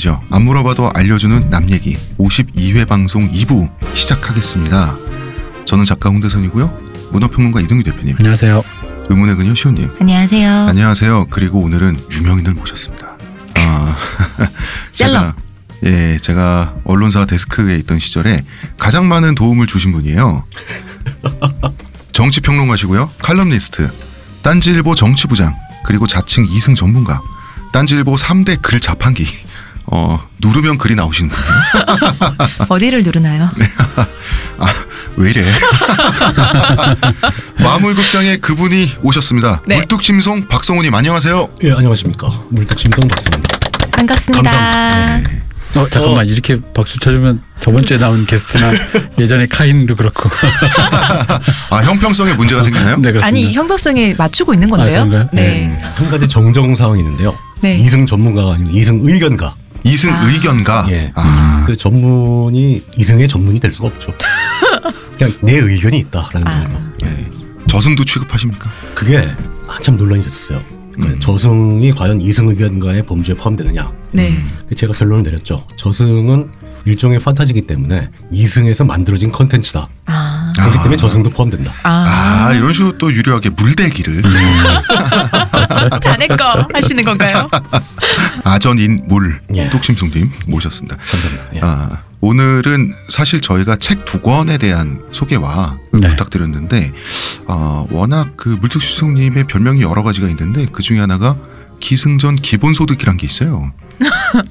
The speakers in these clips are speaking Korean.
얘기죠. 안 물어봐도 알려주는 남 얘기 52회 방송 2부 시작하겠습니다. 저는 작가 홍대선이고요. 문화평론가 이동규 대표님, 안녕하세요. 의문의 그녀 시호님, 안녕하세요. 안녕하세요. 그리고 오늘은 유명인을 모셨습니다. 아, 제가 예, 제가 언론사 데스크에 있던 시절에 가장 많은 도움을 주신 분이에요. 정치 평론가시고요. 칼럼니스트, 딴지일보 정치부장, 그리고 자칭 이승 전문가, 딴지일보 3대 글 자판기. 어, 누르면 글이 나오시는 분이에요. 어디를 누르나요? 아, 왜 이래? 마물극장에 그분이 오셨습니다. 네. 물뚝심송 박성훈님 안녕하세요. 예 안녕하십니까 물뚝심성 박수입니다. 반갑습니다. 감사합니다. 네. 어, 잠깐만 이렇게 박수 쳐주면 저번 주에 나온 게스트나 예전에 카인도 그렇고. 아 형평성에 문제가 생기나요? 네 그렇습니다. 아니 형평성에 맞추고 있는 건데요. 아, 그런가요? 네. 음. 한 가지 정정 사항이 있는데요. 네. 이승 전문가가 아니고 이승 의견가. 이승 아. 의견가. 예. 아, 그 전문이 이승의 전문이 될 수가 없죠. 그냥 내 의견이 있다라는 아. 정도. 예. 네. 저승도 취급하십니까? 그게 한참 논란이 있었어요. 그 음. 저승이 과연 이승 의견가의 범주에 포함되느냐. 네. 음. 제가 결론을 내렸죠. 저승은 일종의 판타지기 때문에 이승에서 만들어진 컨텐츠다. 아. 그렇기 아. 때문에 저승도 포함된다. 아. 아, 이런 식으로 또 유려하게 물대기를 다내거 하시는 건가요? 아전인 물 예. 뚝심송님 모셨습니다. 감사합니다. 예. 아, 오늘은 사실 저희가 책 두 권에 대한 소개와 네. 부탁드렸는데 아, 워낙 그 물뚝심송님의 별명이 여러 가지가 있는데 그 중에 하나가 기승전 기본소득이란 게 있어요.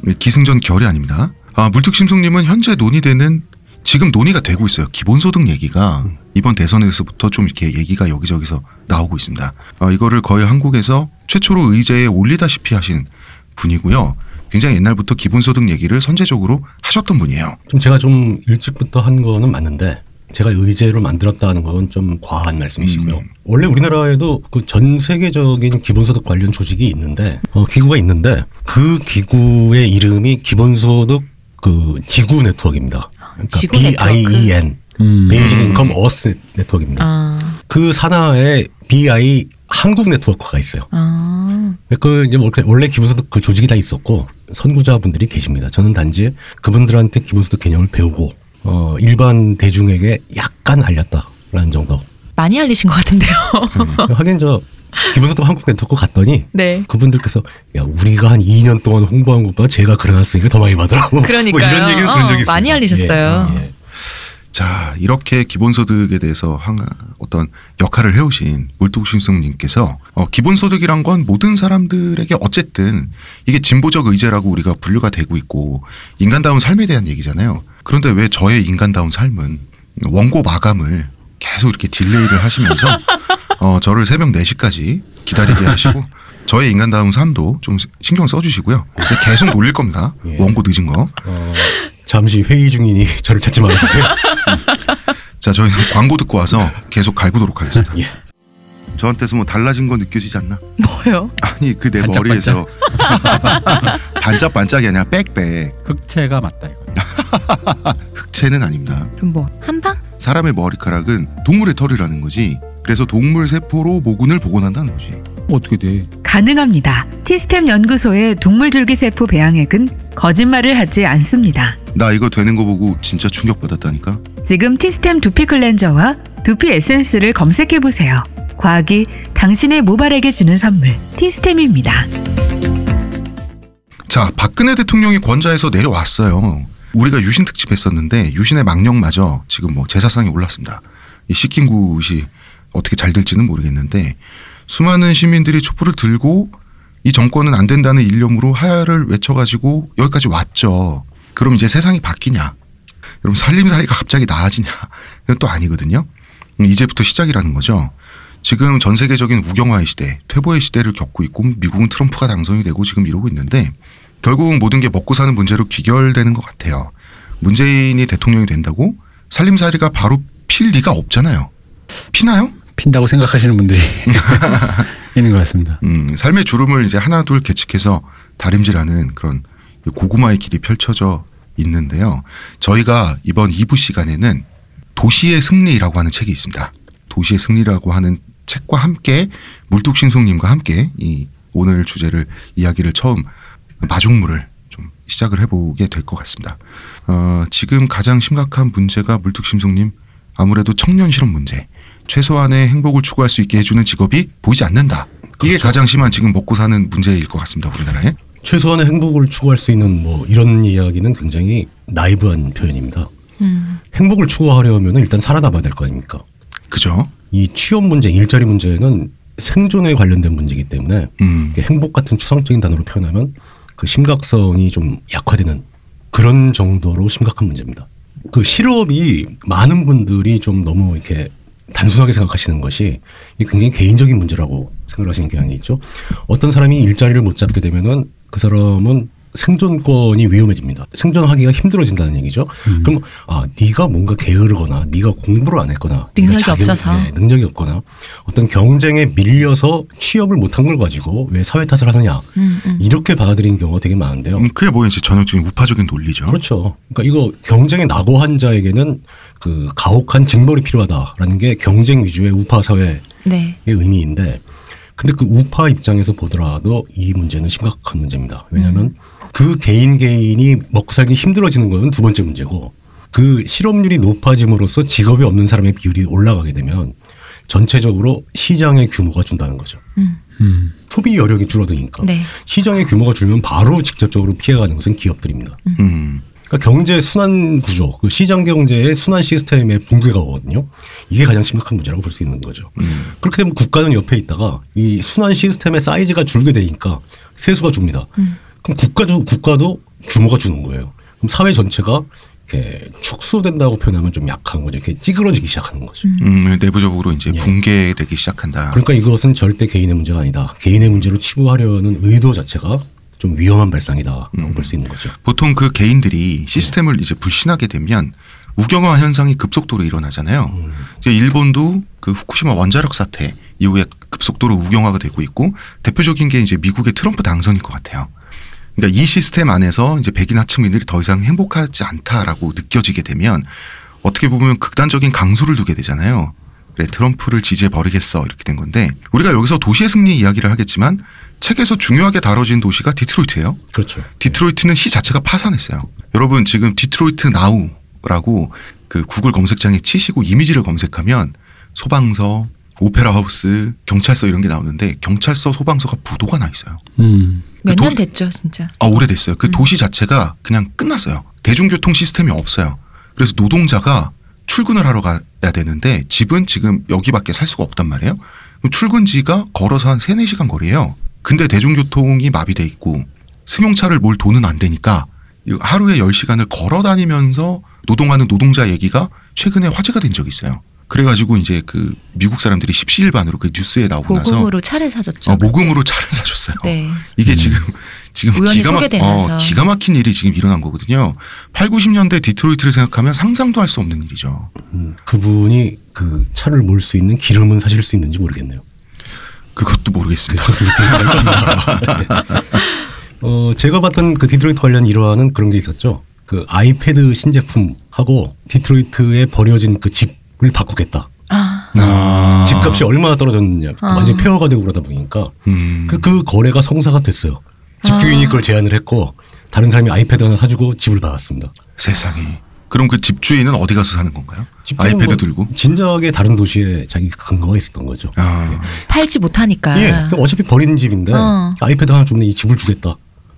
네, 기승전 결이 아닙니다. 아, 물뚝심송님은 현재 논의되는 지금 논의가 되고 있어요. 기본소득 얘기가 이번 대선에서부터 좀 이렇게 얘기가 여기저기서 나오고 있습니다. 아, 이거를 거의 한국에서 최초로 의제에 올리다시피 하신 분이고요. 굉장히 옛날부터 기본소득 얘기를 선제적으로 하셨던 분이에요. 좀 제가 좀 일찍부터 한 거는 맞는데 제가 의제로 만들었다는 건 좀 과한 말씀이시고요. 음. 원래 우리나라에도 그 전 세계적인 기본소득 관련 조직이 있는데 어, 기구가 있는데 그 기구의 이름이 기본소득 그 지구 네트워크입니다. 그러니까 지구 BIEN 음. Basic Income Earth Network입니다. 아. 그 산하에 BI 한국 네트워크가 있어요. 아. 그 이제 뭐 원래 기본소득 그 조직이 다 있었고 선구자분들이 계십니다. 저는 단지 그분들한테 기본소득 개념을 배우고 어 일반 대중에게 약간 알렸다라는 정도. 많이 알리신 것 같은데요. 하긴 저 기본소득 한국 네트워크 갔더니 네. 그분들께서 야 우리가 한 2년 동안 홍보한 것보다 제가 그려놨으니까 더 많이 받으라고. 그러니까요. 뭐 이런 얘기는 들은 어, 적이 있습니다. 많이 알리셨어요. 예, 예. 자, 이렇게 기본소득에 대해서 한 어떤 역할을 해오신 물뚝심승님께서 어, 기본소득이란 건 모든 사람들에게 어쨌든 이게 진보적 의제라고 우리가 분류가 되고 있고 인간다운 삶에 대한 얘기잖아요. 그런데 왜 저의 인간다운 삶은 원고 마감을 계속 이렇게 딜레이를 하시면서 어, 저를 새벽 4시까지 기다리게 하시고 저의 인간다운 삶도 좀 신경 써주시고요. 계속 놀릴 겁니다. 예. 원고 늦은 거. 어, 잠시 회의 중이니 저를 찾지 말아주세요. 자, 저희는 광고 듣고 와서 계속 갈구도록 하겠습니다. 예. 저한테서 뭐 달라진 거 느껴지지 않나? 뭐요? 아니 그 내. 머리에서 반짝반짝이 아니라 빽빽 흑채가 맞다 이거. 흑채는 아닙니다. 그럼 뭐 한방? 사람의 머리카락은 동물의 털이라는 거지. 그래서 동물 세포로 모근을 복원한다는 거지. 어떻게 돼? 가능합니다. 티스템 연구소의 동물 줄기세포 배양액은 거짓말을 하지 않습니다. 나 이거 되는 거 보고 진짜 충격받았다니까. 지금 티스템 두피 클렌저와 두피 에센스를 검색해 보세요. 과학이 당신의 모발에게 주는 선물 티스템입니다. 자, 박근혜 대통령이 권좌에서 내려왔어요. 우리가 유신 특집 했었는데 유신의 망령마저 지금 뭐 제사상에 올랐습니다. 이 시킨 굿이 어떻게 잘 될지는 모르겠는데 수많은 시민들이 촛불을 들고 이 정권은 안 된다는 일념으로 하야를 외쳐가지고 여기까지 왔죠. 그럼 이제 세상이 바뀌냐? 여러분 살림살이가 갑자기 나아지냐? 또 아니거든요. 이제부터 시작이라는 거죠. 지금 전 세계적인 우경화의 시대, 퇴보의 시대를 겪고 있고 미국은 트럼프가 당선이 되고 지금 이러고 있는데 결국은 모든 게 먹고 사는 문제로 귀결되는 것 같아요. 문재인이 대통령이 된다고 살림살이가 바로 필 리가 없잖아요. 피나요? 핀다고 생각하시는 분들이 있는 것 같습니다. 음, 삶의 주름을 이제 하나 둘 계측해서 다림질하는 그런 고구마의 길이 펼쳐져 있는데요. 저희가 이번 2부 시간에는 도시의 승리라고 하는 책이 있습니다. 도시의 승리라고 하는 책과 함께 물뚝신송님과 함께 이 오늘 주제를 이야기를 처음 마중물을 좀 시작을 해보게 될 것 같습니다. 어, 지금 가장 심각한 문제가 물뚝심송님 아무래도 청년 실업 문제. 최소한의 행복을 추구할 수 있게 해주는 직업이 보이지 않는다. 이게 그렇죠. 가장 심한 지금 먹고 사는 문제일 것 같습니다. 우리나라에. 최소한의 행복을 추구할 수 있는 뭐 이런 이야기는 굉장히 나이브한 표현입니다. 음. 행복을 추구하려면 일단 살아남아야 될 거 아닙니까? 그죠? 이 취업 문제, 일자리 문제는 생존에 관련된 문제이기 때문에 음. 행복 같은 추상적인 단어로 표현하면 그 심각성이 좀 약화되는 그런 정도로 심각한 문제입니다. 그 실업이 많은 분들이 좀 너무 이렇게 단순하게 생각하시는 것이 굉장히 개인적인 문제라고 생각하시는 경향이 있죠. 어떤 사람이 일자리를 못 잡게 되면은 그 사람은 생존권이 위험해집니다. 생존하기가 힘들어진다는 얘기죠. 그럼 아 네가 뭔가 게으르거나 네가 공부를 안 했거나 능력이 없어서. 네, 능력이 없거나 어떤 경쟁에 밀려서 취업을 못한 걸 가지고 왜 사회 탓을 하느냐 음, 음. 이렇게 받아들이는 경우가 되게 많은데요. 음, 그게 뭐 이제 전형적인 우파적인 논리죠. 그렇죠. 그러니까 이거 경쟁에 낙오한 자에게는 그 가혹한 징벌이 필요하다라는 게 경쟁 위주의 우파 사회의 네. 의미인데 근데 그 우파 입장에서 보더라도 이 문제는 심각한 문제입니다. 왜냐하면 그 개인 개인이 먹고 살기 힘들어지는 건 두 번째 문제고 그 실업률이 높아짐으로써 직업이 없는 사람의 비율이 올라가게 되면 전체적으로 시장의 규모가 준다는 거죠. 음. 음. 소비 여력이 줄어드니까 네. 시장의 규모가 줄면 바로 직접적으로 피해가는 것은 기업들입니다. 음. 그러니까 경제 순환 구조, 그 시장 경제의 순환 시스템의 붕괴가 오거든요. 이게 가장 심각한 문제라고 볼 수 있는 거죠. 그렇게 되면 국가는 옆에 있다가 이 순환 시스템의 사이즈가 줄게 되니까 세수가 줍니다. 그럼 국가도 국가도 규모가 주는 거예요. 그럼 사회 전체가 이렇게 축소된다고 표현하면 좀 약한 거죠. 이렇게 찌그러지기 시작하는 거죠. 음, 내부적으로 이제 예. 붕괴되기 시작한다. 그러니까 이것은 절대 개인의 문제가 아니다. 개인의 문제로 치부하려는 의도 자체가 좀 위험한 발상이다라고 볼수 있는 거죠. 보통 그 개인들이 시스템을 이제 불신하게 되면 우경화 현상이 급속도로 일어나잖아요. 이제 일본도 그 후쿠시마 원자력 사태 이후에 급속도로 우경화가 되고 있고 대표적인 게 이제 미국의 트럼프 당선일 것 같아요. 그러니까 이 시스템 안에서 이제 백인 하층민들이 더 이상 행복하지 않다라고 느껴지게 되면 어떻게 보면 극단적인 강수를 두게 되잖아요. 그래 트럼프를 지지해 버리겠어 이렇게 된 건데 우리가 여기서 도시의 승리 이야기를 하겠지만 책에서 중요하게 다뤄진 도시가 디트로이트예요. 그렇죠. 디트로이트는 시 자체가 파산했어요. 여러분 지금 Detroit now라고 그 구글 검색창에 치시고 이미지를 검색하면 소방서, 오페라 하우스, 경찰서 이런 게 나오는데 경찰서, 소방서가 부도가 나 있어요. 음. 몇 도- 년 됐죠, 진짜. 아 오래됐어요. 그 도시 자체가 그냥 끝났어요. 대중교통 시스템이 없어요. 그래서 노동자가 출근을 하러 가야 되는데 집은 지금 여기밖에 살 수가 없단 말이에요. 출근지가 걸어서 한 3, 4시간 거리예요. 근데 대중교통이 마비돼 있고 승용차를 몰 돈은 안 되니까 하루에 10시간을 걸어 다니면서 노동하는 노동자 얘기가 최근에 화제가 된 적이 있어요. 그래가지고 이제 그 미국 사람들이 십시일반으로 그 뉴스에 나오고 나서 모금으로 차를 사줬죠. 어, 모금으로 차를 사줬어요. 네. 이게 지금 지금 우연히 기가, 막, 소개되면서. 어, 기가 막힌 일이 지금 일어난 거거든요. 8, 90년대 디트로이트를 생각하면 상상도 할 수 없는 일이죠. 음, 그분이 그 차를 몰 수 있는 기름은 사실 수 있는지 모르겠네요. 그것도 모르겠습니다. 어, 제가 봤던 그 디트로이트 관련 일화는 그런 게 있었죠. 그 아이패드 신제품하고 디트로이트에 버려진 그 집을 바꾸겠다. 아, 아. 집값이 얼마나 떨어졌느냐. 아. 완전 폐허가 되고 그러다 보니까 음. 그, 그 거래가 성사가 됐어요. 집주인이 그걸 제안을 했고 다른 사람이 아이패드 하나 사주고 집을 받았습니다. 세상에. 그럼 그 집주인은 어디 가서 사는 건가요? 아이패드 뭐 들고? 진작에 다른 도시에 자기 근거가 있었던 거죠. 아. 팔지 못하니까. 예, 그럼 어차피 버리는 집인데 어. 아이패드 하나 주면 이 집을 주겠다.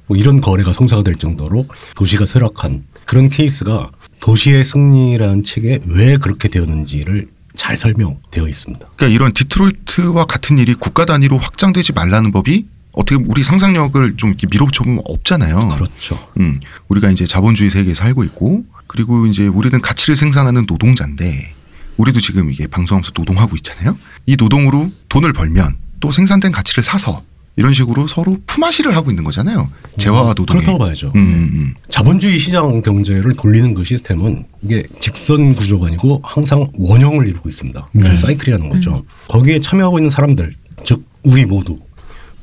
뭐 이런 거래가 성사가 될 정도로 도시가 쇠락한 그런 케이스가 도시의 승리라는 책에 왜 그렇게 되었는지를 잘 설명되어 있습니다. 그러니까 이런 디트로이트와 같은 일이 국가 단위로 확장되지 말라는 법이 어떻게 우리 상상력을 좀 이렇게 밀어붙여 보면 없잖아요. 그렇죠. 음, 우리가 이제 자본주의 세계에 살고 있고 그리고 이제 우리는 가치를 생산하는 노동자인데 우리도 지금 이게 방송하면서 노동하고 있잖아요. 이 노동으로 돈을 벌면 또 생산된 가치를 사서 이런 식으로 서로 품앗이를 하고 있는 거잖아요. 재화와 노동에. 그렇다고 봐야죠. 음, 음. 자본주의 시장 경제를 돌리는 그 시스템은 이게 직선 구조가 아니고 항상 원형을 이루고 있습니다. 네. 사이클이라는 거죠. 거기에 참여하고 있는 사람들, 즉 우리 모두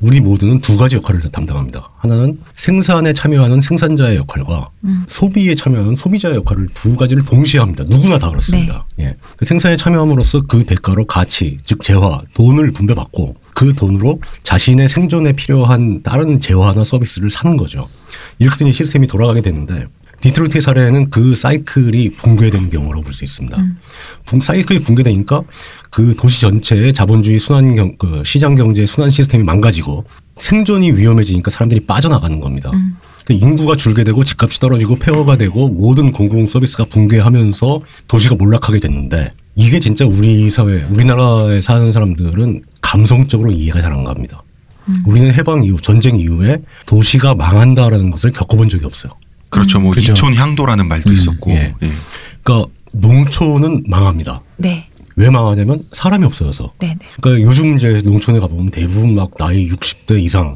우리 모두는 두 가지 역할을 담당합니다. 하나는 생산에 참여하는 생산자의 역할과 음. 소비에 참여하는 소비자의 역할을 두 가지를 동시에 합니다. 누구나 다 그렇습니다. 네. 예. 그 생산에 참여함으로써 그 대가로 가치, 즉 재화, 돈을 분배받고 그 돈으로 자신의 생존에 필요한 다른 재화나 서비스를 사는 거죠. 이렇게 되니 시스템이 돌아가게 되는데 디트로이트의 사례는 그 사이클이 붕괴된 경우로 볼 수 있습니다. 붕, 사이클이 붕괴되니까 그 도시 전체의 자본주의 순환 경, 그 시장 경제 순환 시스템이 망가지고 생존이 위험해지니까 사람들이 빠져나가는 겁니다. 음. 그 인구가 줄게 되고 집값이 떨어지고 폐허가 되고 모든 공공 서비스가 붕괴하면서 도시가 몰락하게 됐는데 이게 진짜 우리 사회, 우리나라에 사는 사람들은 감성적으로 이해가 잘 안 갑니다. 우리는 해방 이후, 전쟁 이후에 도시가 망한다라는 것을 겪어본 적이 없어요. 그렇죠. 뭐 그죠. 이촌 향도라는 말도 음, 있었고. 예. 예. 그러니까 농촌은 망합니다. 네. 왜 망하냐면 사람이 없어져서. 네. 네. 그러니까 요즘 이제 농촌에 가보면 대부분 막 나이 60대 이상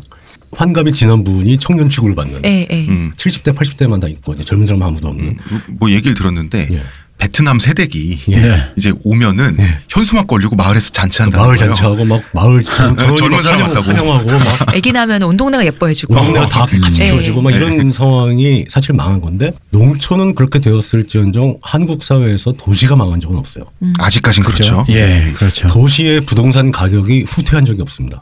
환갑이 지난 분이 청년 취급을 받는 예, 예. 음. 70대 80대만 다 있고 이제 젊은 사람 아무도 없는 음, 뭐 얘기를 들었는데 예. 베트남 세대기 예. 네. 이제 오면은 예. 현수막 걸리고 마을에서 잔치한다는 마을 거예요. 잔치하고 막 마을 전- 네, 젊은 사람 왔다고. 환영하고 막 애기 나면 온 동네가 예뻐해주고. 동네가 다 같이 예. 키워주고 막 이런 상황이 사실 망한 건데 농촌은 그렇게 되었을지언정 한국 사회에서 도시가 망한 적은 없어요. 아직까진 그렇죠. 예, 그렇죠. 도시의 부동산 가격이 후퇴한 적이 없습니다.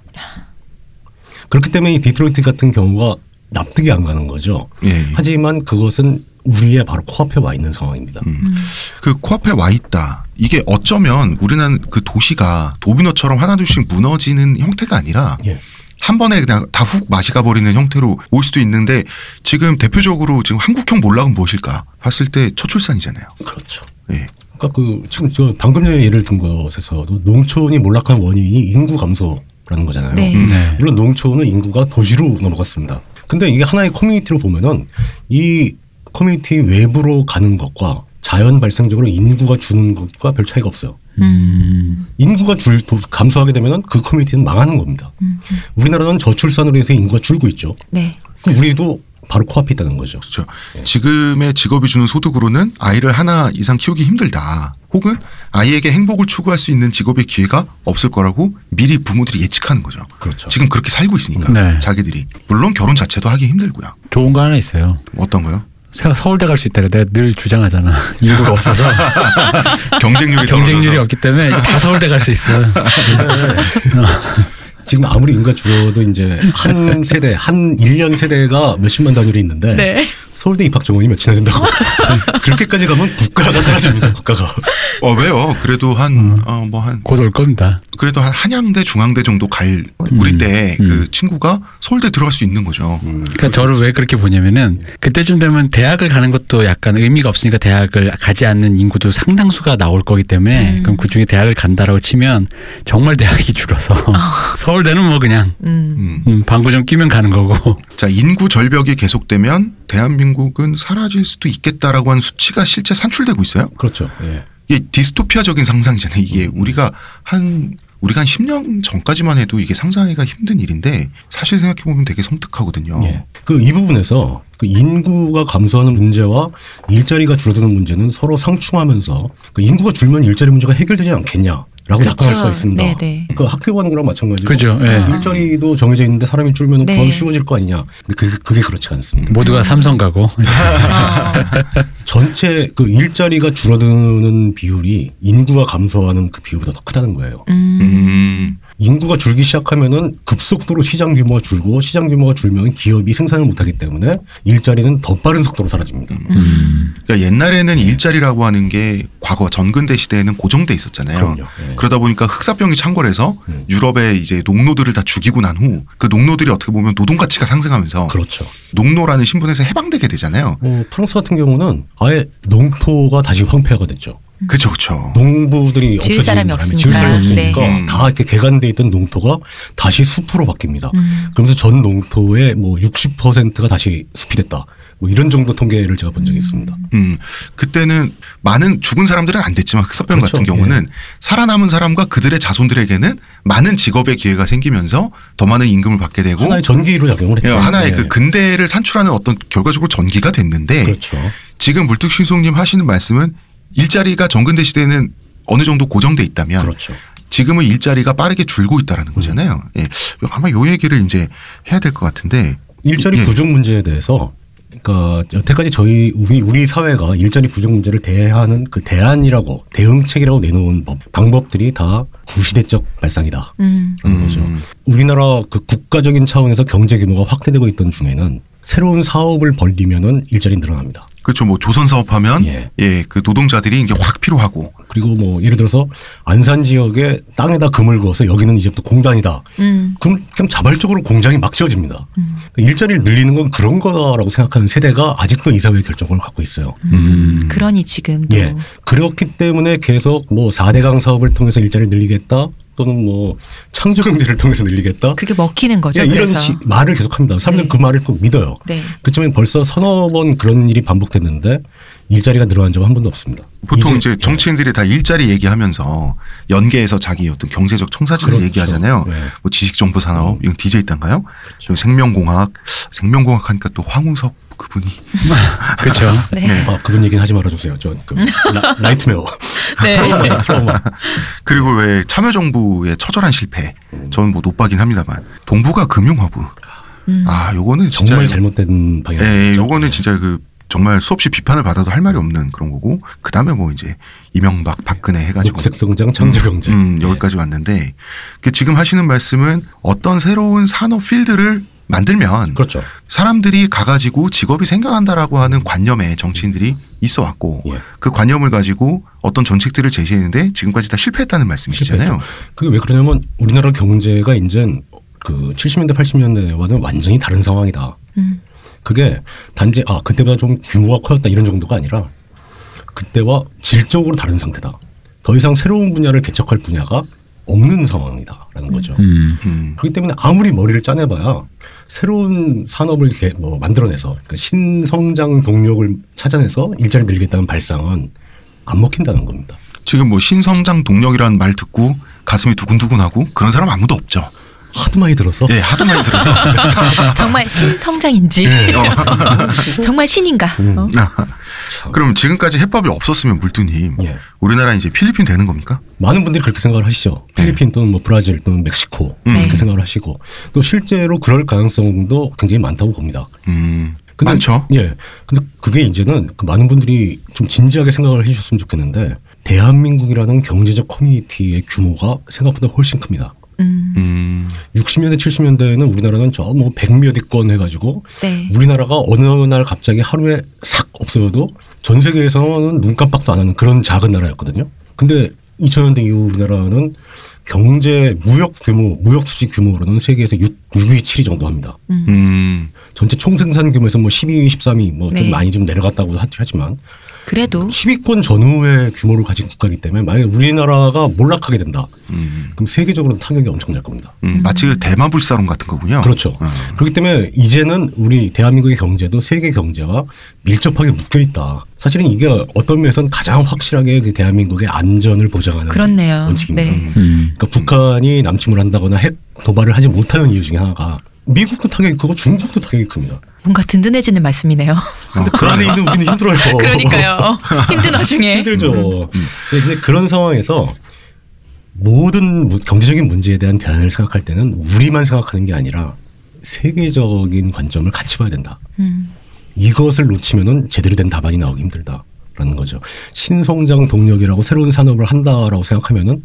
그렇기 때문에 이 디트로이트 같은 경우가 납득이 안 가는 거죠. 예. 하지만 그것은 우리의 바로 코앞에 와 있는 상황입니다. 음. 그 코앞에 와 있다. 이게 어쩌면 우리는 그 도시가 도미노처럼 하나둘씩 무너지는 형태가 아니라 예. 한 번에 그냥 다 훅 맛이 가 버리는 형태로 올 수도 있는데 지금 대표적으로 지금 한국형 몰락은 무엇일까 봤을 때 저출산이잖아요. 그렇죠. 예. 그러니까 그 지금 저 방금 전에 예를 든 것에서도 농촌이 몰락한 원인이 인구 감소라는 거잖아요. 네. 음, 네. 물론 농촌은 인구가 도시로 넘어갔습니다. 근데 이게 하나의 커뮤니티로 보면은 이 커뮤니티 외부로 가는 것과 자연 발생적으로 인구가 주는 것과 별 차이가 없어요. 음, 인구가 줄 도- 감소하게 되면은 그 커뮤니티는 망하는 겁니다. 음, 음. 우리나라는 저출산으로 해서 인구가 줄고 있죠. 네. 그럼 우리도 바로 코앞에 있다는 거죠. 그렇죠. 지금의 직업이 주는 소득으로는 아이를 하나 이상 키우기 힘들다. 혹은 아이에게 행복을 추구할 수 있는 직업의 기회가 없을 거라고 미리 부모들이 예측하는 거죠. 그렇죠. 지금 그렇게 살고 있으니까 네. 자기들이 물론 결혼 자체도 하기 힘들고요. 좋은 거 하나 있어요. 어떤 거요? 서- 서울대 갈 수 있다. 내가 늘 주장하잖아. 인구가 없어서 경쟁률이 경쟁률이 떨어져서. 없기 때문에 다 서울대 갈 수 있어. 지금 아무리 인구가 줄어도 이제 한 세대, 한 1년 세대가 몇십만 단위로 있는데 네. 서울대 입학 정원이 몇이나 된다고. 그렇게까지 가면 국가가 사라집니다. 국가가. 어 왜요? 그래도 한 어 뭐 한 곧 올 겁니다. 그래도 한 한양대 중앙대 정도 갈 우리 때그 친구가 서울대 들어갈 수 있는 거죠. 그러니까 저를 왜 그렇게 보냐면은 그때쯤 되면 대학을 가는 것도 약간 의미가 없으니까 대학을 가지 않는 인구도 상당수가 나올 거기 때문에 음. 그럼 그 중에 대학을 간다라고 치면 정말 대학이 줄어서 서울대는 뭐 그냥 음. 음. 음, 방구 좀 끼면 가는 거고 자 인구 절벽이 계속되면 대한민국은 사라질 수도 있겠다라고 하는 수치가 실제 산출되고 있어요. 그렇죠. 예. 이게 디스토피아적인 상상이잖아요. 이게 우리가 한 우리가 한 10년 전까지만 해도 이게 상상하기가 힘든 일인데 사실 생각해 보면 되게 섬뜩하거든요. 예. 그 이 부분에서 그 인구가 감소하는 문제와 일자리가 줄어드는 문제는 서로 상충하면서 그 인구가 줄면 일자리 문제가 해결되지 않겠냐 라고 낙관할 수가 있습니다. 네, 네. 그 학교 가는 거랑 마찬가지로 그죠, 예. 일자리도 정해져 있는데 사람이 줄면 네. 더 쉬워질 거 아니냐. 근데 그게, 그게 그렇지가 않습니다. 모두가 삼성 가고 아, 전체 그 일자리가 줄어드는 비율이 인구가 감소하는 그 비율보다 더 크다는 거예요. 음. 음. 인구가 줄기 시작하면은 급속도로 시장 규모가 줄고 시장 규모가 줄면 기업이 생산을 못하기 때문에 일자리는 더 빠른 속도로 사라집니다. 음. 그러니까 옛날에는 일자리라고 하는 게 과거 전근대 시대에는 고정돼 있었잖아요. 예. 그러다 보니까 흑사병이 창궐해서 음. 유럽의 이제 농노들을 다 죽이고 난 후 그 농노들이 어떻게 보면 노동 가치가 상승하면서 그렇죠. 농노라는 신분에서 해방되게 되잖아요. 어, 프랑스 같은 경우는 아예 농토가 다시 황폐화가 됐죠. 그렇죠, 그렇죠. 농부들이 없어지는 사람이 바람에 없으니까. 지을 사람이 없으니까 네. 음. 다 이렇게 개간돼 있던 농토가 다시 숲으로 바뀝니다. 음. 그러면서 전 농토의 뭐 60%가 다시 숲이 됐다. 뭐 이런 정도 통계를 제가 본 적이 있습니다. 음, 그때는 많은 죽은 사람들은 안 됐지만 흑사병 그렇죠. 같은 경우는 살아남은 사람과 그들의 자손들에게는 많은 직업의 기회가 생기면서 더 많은 임금을 받게 되고 하나의 전기로 작용을 예, 했죠. 하나의 네. 그 근대를 산출하는 어떤 결과적으로 전기가 됐는데 그렇죠. 지금 물뚝신송님 하시는 말씀은 일자리가 전근대 시대에는 어느 정도 고정돼 있다면 그렇죠. 지금은 일자리가 빠르게 줄고 있다라는 거잖아요. 예. 아마 요 얘기를 이제 해야 될 것 같은데 일자리 예. 부족 문제에 대해서 그러니까 여태까지 저희 우리 우리 사회가 일자리 부족 문제를 대하는 그 대안이라고 대응책이라고 내놓은 법, 방법들이 다 구시대적 발상이다. 음. 라는 거죠. 음. 우리나라 그 국가적인 차원에서 경제 규모가 확대되고 있던 중에는 새로운 사업을 벌리면은 일자리 늘어납니다. 그렇죠. 뭐 조선 사업하면 예. 예, 그 노동자들이 이제 확 필요하고 그리고 뭐 예를 들어서 안산 지역에 땅에다 금을 그어서 여기는 이제부터 공단이다. 음. 그럼 그냥 자발적으로 공장이 막 지어집니다. 일자리를 늘리는 건 그런 거다라고 생각하는 세대가 아직도 이 사회의 결정권을 갖고 있어요. 음. 그러니 지금도 예. 그렇기 때문에 계속 뭐 4대강 사업을 통해서 일자리를 늘리겠다 또는 뭐 창조 경제를 통해서 늘리겠다. 그게 먹히는 거죠. 예, 이런. 시- 말을 계속 합니다. 사람들은 네. 그 말을 꼭 믿어요. 네. 그렇지만 벌써 서너 번 그런 일이 반복됐는데 일자리가 늘어난 적은 한 번도 없습니다. 보통 이제, 예. 정치인들이 다 일자리 얘기하면서 연계해서 자기 어떤 경제적 청사진을 그렇죠. 얘기하잖아요. 네. 뭐 지식정보 산업 이건 DJ 땐가요? 그리고 생명공학, 생명공학 하니까 또 황우석 그분이 그렇죠. 네. 네. 아, 그분 얘기는 하지 말아주세요. 저 그, 라, nightmare. 네. 트라우마. 그리고 왜 참여정부의 처절한 실패. 저는 뭐 노빠긴 합니다만 동북아 금융허브. 음. 아, 요거는 진짜 정말 잘못된 방향이죠. 예, 요거는 진짜 그 정말 수없이 비판을 받아도 할 말이 없는 그런 거고 그 다음에 뭐 이제 이명박 박근혜 해가지고 녹색 성장, 창조 경제. 음, 예. 여기까지 왔는데 그 지금 하시는 말씀은 어떤 새로운 산업 필드를 만들면 그렇죠. 사람들이 가가지고 직업이 생겨난다라고 하는 관념에 정치인들이 있어 왔고 예. 그 관념을 가지고 어떤 정책들을 제시했는데 지금까지 다 실패했다는 말씀이시잖아요. 실패했죠. 그게 왜 그러냐면 우리나라 경제가 이제 그 70년대 80년대와는 완전히 다른 상황이다. 음. 그게 단지 아 그때보다 좀 규모가 커졌다 이런 정도가 아니라 그때와 질적으로 다른 상태다. 더 이상 새로운 분야를 개척할 분야가 없는 상황이다라는 거죠. 음. 음. 그렇기 때문에 아무리 머리를 짜내봐야 새로운 산업을 이렇게 뭐 만들어내서 그러니까 신성장 동력을 찾아내서 일자리 늘리겠다는 발상은 안 먹힌다는 겁니다. 지금 뭐 신성장 동력이라는 말 듣고 가슴이 두근두근하고 그런 사람 아무도 없죠. 하도 많이 들어서 예, 하도 많이 들어서 정말 신성장인지 정말 신인가? 음. 어? 그럼 지금까지 해법이 없었으면 물두님 예. 우리나라 이제 필리핀 되는 겁니까? 많은 분들이 그렇게 생각을 하시죠. 네. 필리핀 또는 뭐 브라질 또는 멕시코 음. 그렇게 생각을 하시고 또 실제로 그럴 가능성도 굉장히 많다고 봅니다. 음, 근데- 많죠. 예. 근데 그게 이제는 그 많은 분들이 좀 진지하게 생각을 해주셨으면 좋겠는데 대한민국이라는 경제적 커뮤니티의 규모가 생각보다 훨씬 큽니다. 음. 음, 60년대 70년대에는 우리나라는 저 뭐 백몇 위권 해가지고 네. 우리나라가 어느 날 갑자기 하루에 싹 없어져도 전 세계에서는 눈 깜빡도 안 하는 그런 작은 나라였거든요. 근데 2000년대 이후 우리나라는 경제 무역 규모, 무역 수지 규모로는 세계에서 6, 6위, 7위 정도 합니다. 음, 전체 총생산 규모에서 뭐 12위, 13위 뭐좀 네. 많이 좀 내려갔다고 하- 하지만 그래도 10위권 전후의 규모를 가진 국가이기 때문에 만약에 우리나라가 몰락하게 된다. 음, 그럼 세계적으로 타격이 엄청 날 겁니다. 음, 마치 그 대마 불사론 같은 거군요. 그렇죠. 어. 그렇기 때문에 이제는 우리 대한민국의 경제도 세계 경제와 밀접하게 묶여 있다. 사실은 이게 어떤 면에서는 가장 확실하게 그 대한민국의 안전을 보장하는 그렇네요. 원칙입니다. 네. 음. 그러니까 북한이 남침을 한다거나 핵 도발을 하지 못하는 이유 중에 하나가 미국도 타격이 크고 중국도 타격이 큽니다. 뭔가 든든해지는 말씀이네요. 근데 그 안에 있는 우리는 힘들어요. 그러니까요. 힘든 와중에. 힘들죠. 네, 근데 그런 상황에서 모든 무- 경제적인 문제에 대한 대안을 생각할 때는 우리만 생각하는 게 아니라 세계적인 관점을 같이 봐야 된다. 음. 이것을 놓치면은 제대로 된 답안이 나오기 힘들다라는 거죠. 신성장 동력이라고 새로운 산업을 한다라고 생각하면은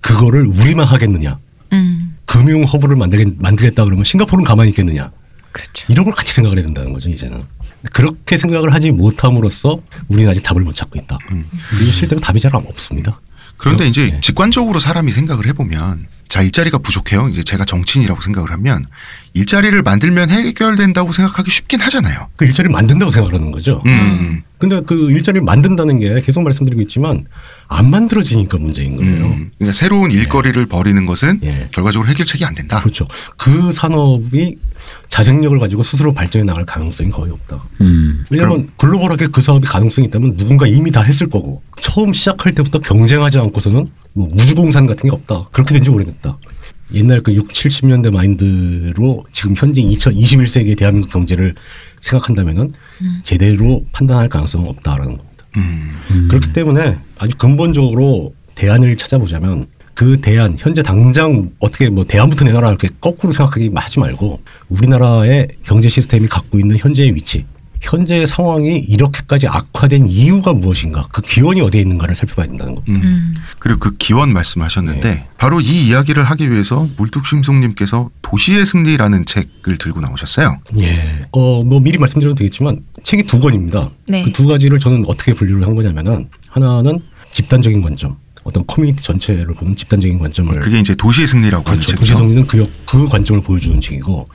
그거를 우리만 하겠느냐? 음. 금융 허브를 만들겠, 만들겠다 그러면 싱가포르는 가만히 있겠느냐? 그렇죠. 이런 걸 같이 생각을 해야 된다는 거죠, 이제는. 그렇게 생각을 하지 못함으로써 우리는 아직 답을 못 찾고 있다. 그리고 실제로 답이 잘 없습니다. 그런데 이제 네. 직관적으로 사람이 생각을 해보면 자 일자리가 부족해요. 이제 제가 정치인이라고 생각을 하면 일자리를 만들면 해결된다고 생각하기 쉽긴 하잖아요. 그 일자리를 만든다고 생각하는 거죠. 음, 근데 그 일자리를 만든다는 게 계속 말씀드리고 있지만 안 만들어지니까 문제인 거예요. 음. 그러니까 새로운 일거리를 벌이는 것은 예. 결과적으로 해결책이 안 된다. 그렇죠. 그 산업이 자생력을 가지고 스스로 발전해 나갈 가능성이 거의 없다. 음. 왜냐하면 글로벌하게 그 사업이 가능성이 있다면 누군가 이미 다 했을 거고 처음 시작할 때부터 경쟁하지 않고서는 뭐 우주공산 같은 게 없다. 그렇게 된 지 오래됐다. 옛날 그 6, 70년대 마인드로 지금 현재 2021세기의 대한민국 경제를 생각한다면은 제대로 판단할 가능성은 없다라는 겁니다. 음, 음. 그렇기 때문에 아주 근본적으로 대안을 찾아보자면 그 대안 현재 당장 어떻게 뭐 대안부터 내놔라 이렇게 거꾸로 생각하기 하지 말고 우리나라의 경제 시스템이 갖고 있는 현재의 위치 현재의 상황이 이렇게까지 악화된 이유가 무엇인가 그 기원이 어디에 있는가를 살펴봐야 된다는 겁니다. 음. 음. 그리고 그 기원 말씀하셨는데 네. 바로 이 이야기를 하기 위해서 물뚝심송님께서 도시의 승리라는 책을 들고 나오셨어요. 예. 어, 뭐 미리 말씀드려도 되겠지만 책이 두 권입니다. 네. 그 두 가지를 저는 어떻게 분류를 한 거냐면은 하나는 집단적인 관점, 어떤 커뮤니티 전체를 보는 집단적인 관점을 그게 이제 도시의 승리라고 그렇죠. 책이죠. 도시 성리는 그, 역- 그 관점을 보여주는 책이고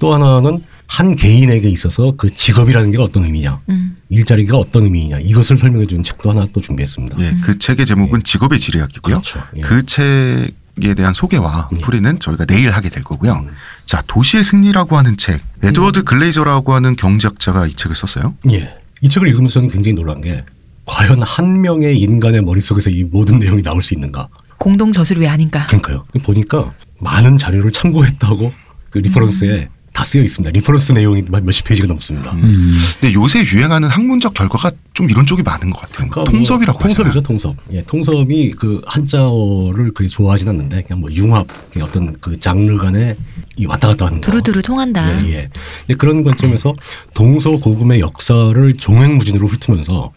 또 하나는 한 개인에게 있어서 그 직업이라는 게 어떤 의미냐, 음. 일자리가 어떤 의미냐 이것을 설명해 주는 책도 하나 또 준비했습니다. 예, 그 책의 제목은 직업의 지리학이고요. 그렇죠. 예. 그 책에 대한 소개와 예. 풀이는 저희가 내일 하게 될 거고요. 음. 자, 도시의 승리라고 하는 책. 에드워드 글레이저라고 하는 경제학자가 이 책을 썼어요. 예. 이 책을 읽으면서 저는 굉장히 놀란 게 과연 한 명의 인간의 머릿속에서 이 모든 내용이 나올 수 있는가. 공동 저술이 왜 아닌가? 그러니까요. 보니까 많은 자료를 참고했다고 그 reference에 다 쓰여 있습니다. reference 내용이 몇- 몇십 페이지가 넘습니다. 음. 근데 요새 유행하는 학문적 결과가 좀 이런 쪽이 많은 것 같아요. 그러니까 뭐 통섭이라고 통섭이죠, 하잖아요. 통섭. 예, 통섭이 그 한자어를 그렇게 좋아하진 않는데 그냥 뭐 융합, 그냥 어떤 그 장르 간에 이 왔다 갔다 하는 거. 두루두루 통한다. 예, 예. 예, 그런 관점에서 동서고금의 역사를 종횡무진으로 훑으면서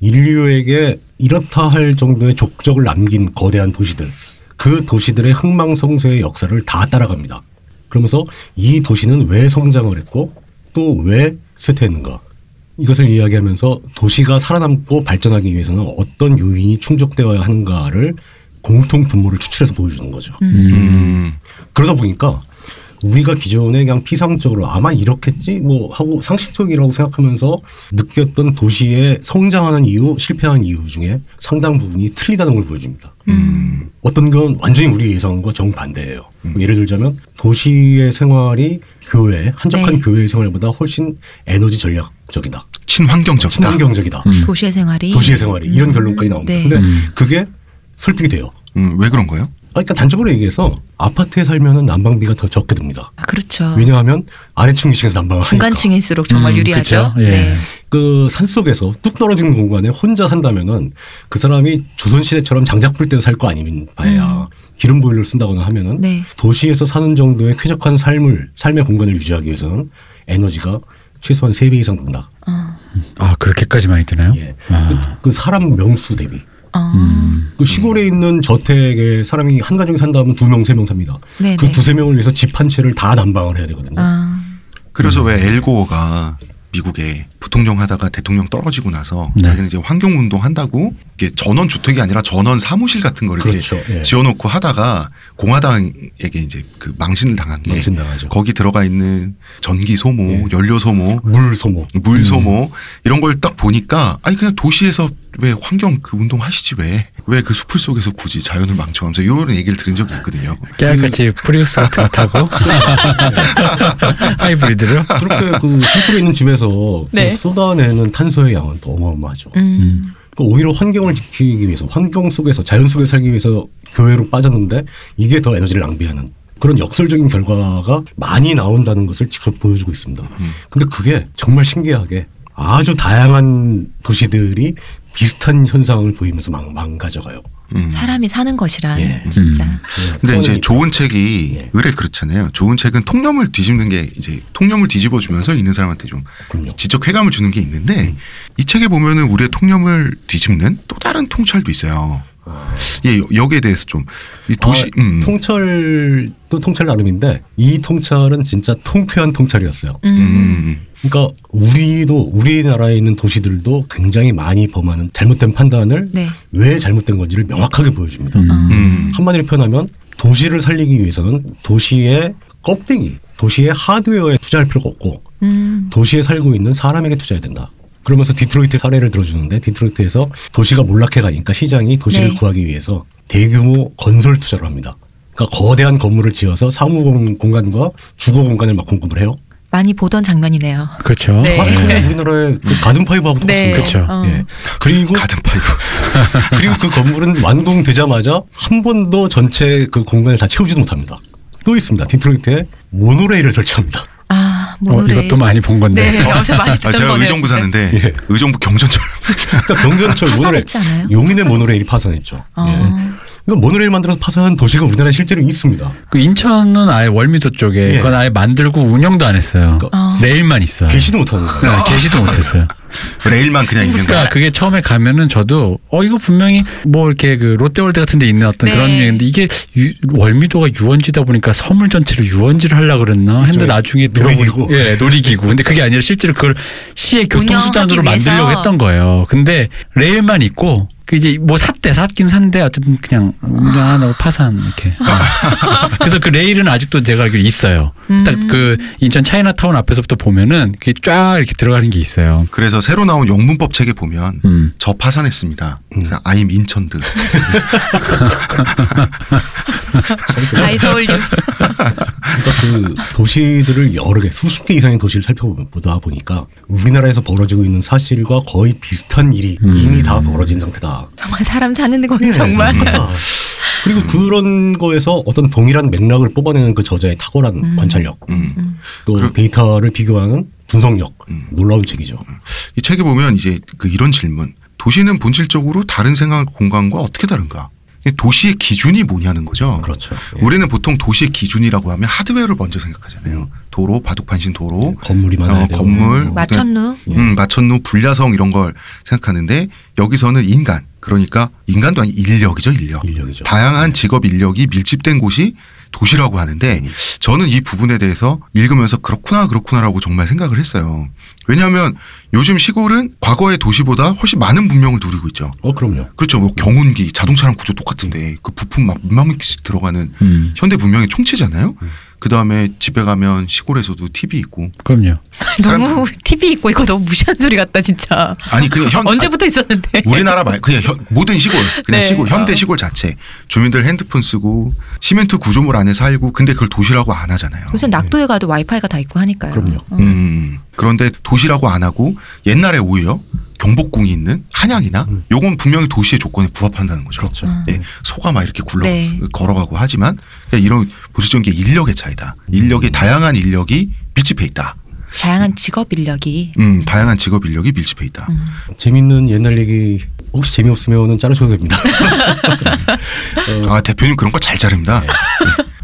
인류에게 이렇다 할 정도의 족적을 남긴 거대한 도시들, 그 도시들의 흥망성쇠의 역사를 다 따라갑니다. 그러면서 이 도시는 왜 성장을 했고 또 왜 쇠퇴했는가. 이것을 이야기하면서 도시가 살아남고 발전하기 위해서는 어떤 요인이 충족되어야 하는가를 공통 분모를 추출해서 보여주는 거죠. 음, 그러다 보니까 우리가 기존에 그냥 피상적으로 아마 이렇겠지 뭐 하고 상식적이라고 생각하면서 느꼈던 도시의 성장하는 이유, 실패하는 이유 중에 상당 부분이 틀리다는 걸 보여줍니다. 음, 어떤 건 완전히 우리 예상과 정반대예요. 예를 들자면 도시의 생활이 교회, 한적한 네. 교회의 생활보다 훨씬 에너지 전략적이다. 친환경적이다. 친환경적이다. 음. 도시의 생활이 도시의 생활이 이런 결론까지 나옵니다. 네. 근데 음. 그게 설득이 돼요. 음, 왜 그런 거예요? 아, 그러니까 단적으로 얘기해서 아파트에 살면은 난방비가 더 적게 듭니다. 아, 그렇죠. 왜냐하면 아래층 위층에서 난방을 하니까. 중간층일수록 정말 음, 유리하죠. 그쵸. 예. 네. 그 산속에서 뚝 떨어진 공간에 혼자 산다면은 그 사람이 조선시대처럼 장작불 때도 살 거 아니면 봐야 기름 보일러를 쓴다거나 하면은 네. 도시에서 사는 정도의 쾌적한 삶을 삶의 공간을 유지하기 위해서는 에너지가 최소한 3배 이상 든다. 어. 아 그렇게까지 많이 드나요? 예. 아. 그, 그 사람 명수 대비. 어. 음. 그 시골에 있는 저택에 사람이 한 가족이 산다면 두 명, 세 명 삽니다. 네네. 그 두세 명을 위해서 집 한 채를 다 난방을 해야 되거든요. 아. 그래서 음. 왜 엘고어가 미국에 부통령 하다가 대통령 떨어지고 나서 네. 자기는 이제 환경 운동 한다고 이게 전원 주택이 아니라 전원 사무실 같은 거를 그렇죠. 이렇게 예. 지어놓고 하다가 공화당에게 이제 그 망신을 당한 게 망신당하죠. 거기 들어가 있는 전기 소모, 예. 연료 소모, 물 소모. 물 소모 이런 걸 딱 보니까 아니 그냥 도시에서 왜 환경 그 운동 하시지 왜 왜 그 숲을 속에서 굳이 자연을 망쳐가면서 이런 얘기를 들은 적이 있거든요. 깨알같이 프리우스 같은 거 타고 하이브리드로. 그렇게 그 산속에 있는 집에서 네. 그 쏟아내는 탄소의 양은 또 어마어마하죠. 음. 그 오히려 환경을 지키기 위해서 환경 속에서 자연 속에 살기 위해서 교회로 빠졌는데 이게 더 에너지를 낭비하는 그런 역설적인 결과가 많이 나온다는 것을 직접 보여주고 있습니다. 근데 그게 정말 신기하게 아주 다양한 도시들이 비슷한 현상을 보이면서 망, 망가져가요. 음. 사람이 사는 것이란 예. 진짜. 음. 근데 이제. 좋은 책이 예. 의뢰 그렇잖아요. 좋은 책은 통념을 뒤집는 게 이제 통념을 뒤집어 주면서 있는 사람한테 좀 그럼요. 지적 쾌감을 주는 게 있는데 이 책에 보면은 우리의 통념을 뒤집는 또 다른 통찰도 있어요. 예, 여- 여기에 대해서 좀이 도시 아, 음. 통찰도 통찰 나름인데 이 통찰은 진짜 통쾌한 통찰이었어요. 음. 음. 그러니까 우리도 우리나라에 있는 도시들도 굉장히 많이 범하는 잘못된 판단을 네. 왜 잘못된 건지를 명확하게 보여줍니다. 음. 음. 한마디로 표현하면 도시를 살리기 위해서는 도시의 껍데기, 도시의 하드웨어에 투자할 필요가 없고 음. 도시에 살고 있는 사람에게 투자해야 된다. 그러면서 디트로이트 사례를 들어주는데 디트로이트에서 도시가 몰락해 가니까 시장이 도시를 네. 구하기 위해서 대규모 건설 투자를 합니다. 그러니까 거대한 건물을 지어서 사무 공- 공간과 주거 공간을 막 공급을 해요. 많이 보던 장면이네요. 그렇죠. 네. 정확하게 우리나라의 그 가든 파이브하고 네. 똑같습니다. 그렇죠. 어. 예. 그리고 가든 파이브. 그리고 그 건물은 완공되자마자 한 번도 전체 그 공간을 다 채우지도 못합니다. 또 있습니다. 디트로이트에 모노레일을 설치합니다. 아, 어. 이것도 많이 본 건데. 네, 어제 많이 아, 듣던 제가 거네요. 의정부 진짜. 사는데 예. 의정부 경전철 그러니까 경전철 모노레일? 용인의 모노레일이 파산했죠. 어. 예. 그러니까 모노레일 만들어서 파산한 도시가 우리나라에 실제로 있습니다. 그 인천은 아예 월미도 쪽에 예. 그건 아예 만들고 운영도 안 했어요. 그러니까 아. 레일만 있어요. 계시도 못하는 거예요. 네, 계시도 못했어요. 레일만 그냥 있는 거야. 그러니까 그게 처음에 가면은 저도 어 이거 분명히 뭐 이렇게 그 롯데월드 같은 데 있는 어떤 네. 그런 유인데 이게 유- 월미도가 유원지다 보니까 섬을 전체를 유원지를 하려 그랬나 했는데 일종의 나중에 놀이기구. 들어보니까 예 놀이기구 근데 그게 아니라 실제로 그걸 시의 교통수단으로. 만들려고 했던 거예요 근데 레일만 있고 그 이제 뭐 샀대 샀긴 산데 어쨌든 그냥 운영 안 하고 파산 이렇게 그래서 그 레일은 아직도 제가 알기로 있어요 딱그 인천 차이나타운 앞에서부터 보면은 그게 쫙 이렇게 들어가는 게 있어요 그래서 새로 나온 영문법 책에 보면 음. 저 파산했습니다. 그래서 아임 인천드. 아이 서울유. 그러니까 그 도시들을 여러 개 수십 개 이상의 도시를 살펴보다 보니까 우리나라에서 벌어지고 있는 사실과 거의 비슷한 일이 이미 다 벌어진 상태다. 정말 사람 사는 건 네, 정말. 그리고 그런 거에서 어떤 동일한 맥락을 뽑아내는 그 저자의 탁월한 관찰력, 음. 또 그럼- 데이터를 비교하는 분석력, 음. 놀라운 책이죠. 이 책에 보면 이제 그 이런 질문. 도시는 본질적으로 다른 생활 공간과 어떻게 다른가? 이 도시의 기준이 뭐냐는 거죠. 그렇죠. 예. 우리는 보통 도시의 기준이라고 하면 하드웨어를 먼저 생각하잖아요. 도로, 바둑판신 도로, 건물이 많아야 어, 되고 건물, 마천루. 음, 마천루, 불야성 이런 걸 생각하는데 여기서는 인간, 그러니까 인간도 아니 인력이죠, 인력. 인력이죠. 다양한 직업 인력이 밀집된 곳이 도시라고 하는데 음. 저는 이 부분에 대해서 읽으면서 그렇구나 그렇구나라고 정말 생각을 했어요. 왜냐하면 요즘 시골은 과거의 도시보다 훨씬 많은 문명을 누리고 있죠. 어, 그럼요. 그렇죠. 뭐 경운기, 자동차랑 구조 똑같은데 그 부품 막 몇만 개씩 들어가는 음. 현대 문명의 총체잖아요. 그 다음에 집에 가면 시골에서도 TV 있고 그럼요 너무 TV 있고 이거 너무 무시한 소리 같다 진짜. 아니 그냥 현 언제부터 있었는데. 우리나라 말 그냥 현- 모든 시골 그냥 네. 시골 현대 어. 시골 자체 주민들 핸드폰 쓰고 시멘트 구조물 안에 살고 근데 그걸 도시라고 안 하잖아요. 요새 낙도에 가도 와이파이가 다 있고 하니까요. 그럼요. 어. 음 그런데 도시라고 안 하고 옛날에 오히려 경복궁이 있는 한양이나 요건 분명히 도시의 조건에 부합한다는 거죠. 그렇죠. 음. 예, 소가 막 이렇게 굴러 네. 걸어가고 하지만 그냥 이런 보시적인 게 인력의 차이다. 인력이 다양한 인력이 밀집해 있다. 다양한 직업 인력이. 음, 다양한 직업 인력이 밀집해 있다. 음. 재밌는 옛날 얘기 혹시 재미없으면은 자르셔도 됩니다. 아 대표님 그런 거 잘 자릅니다. 네.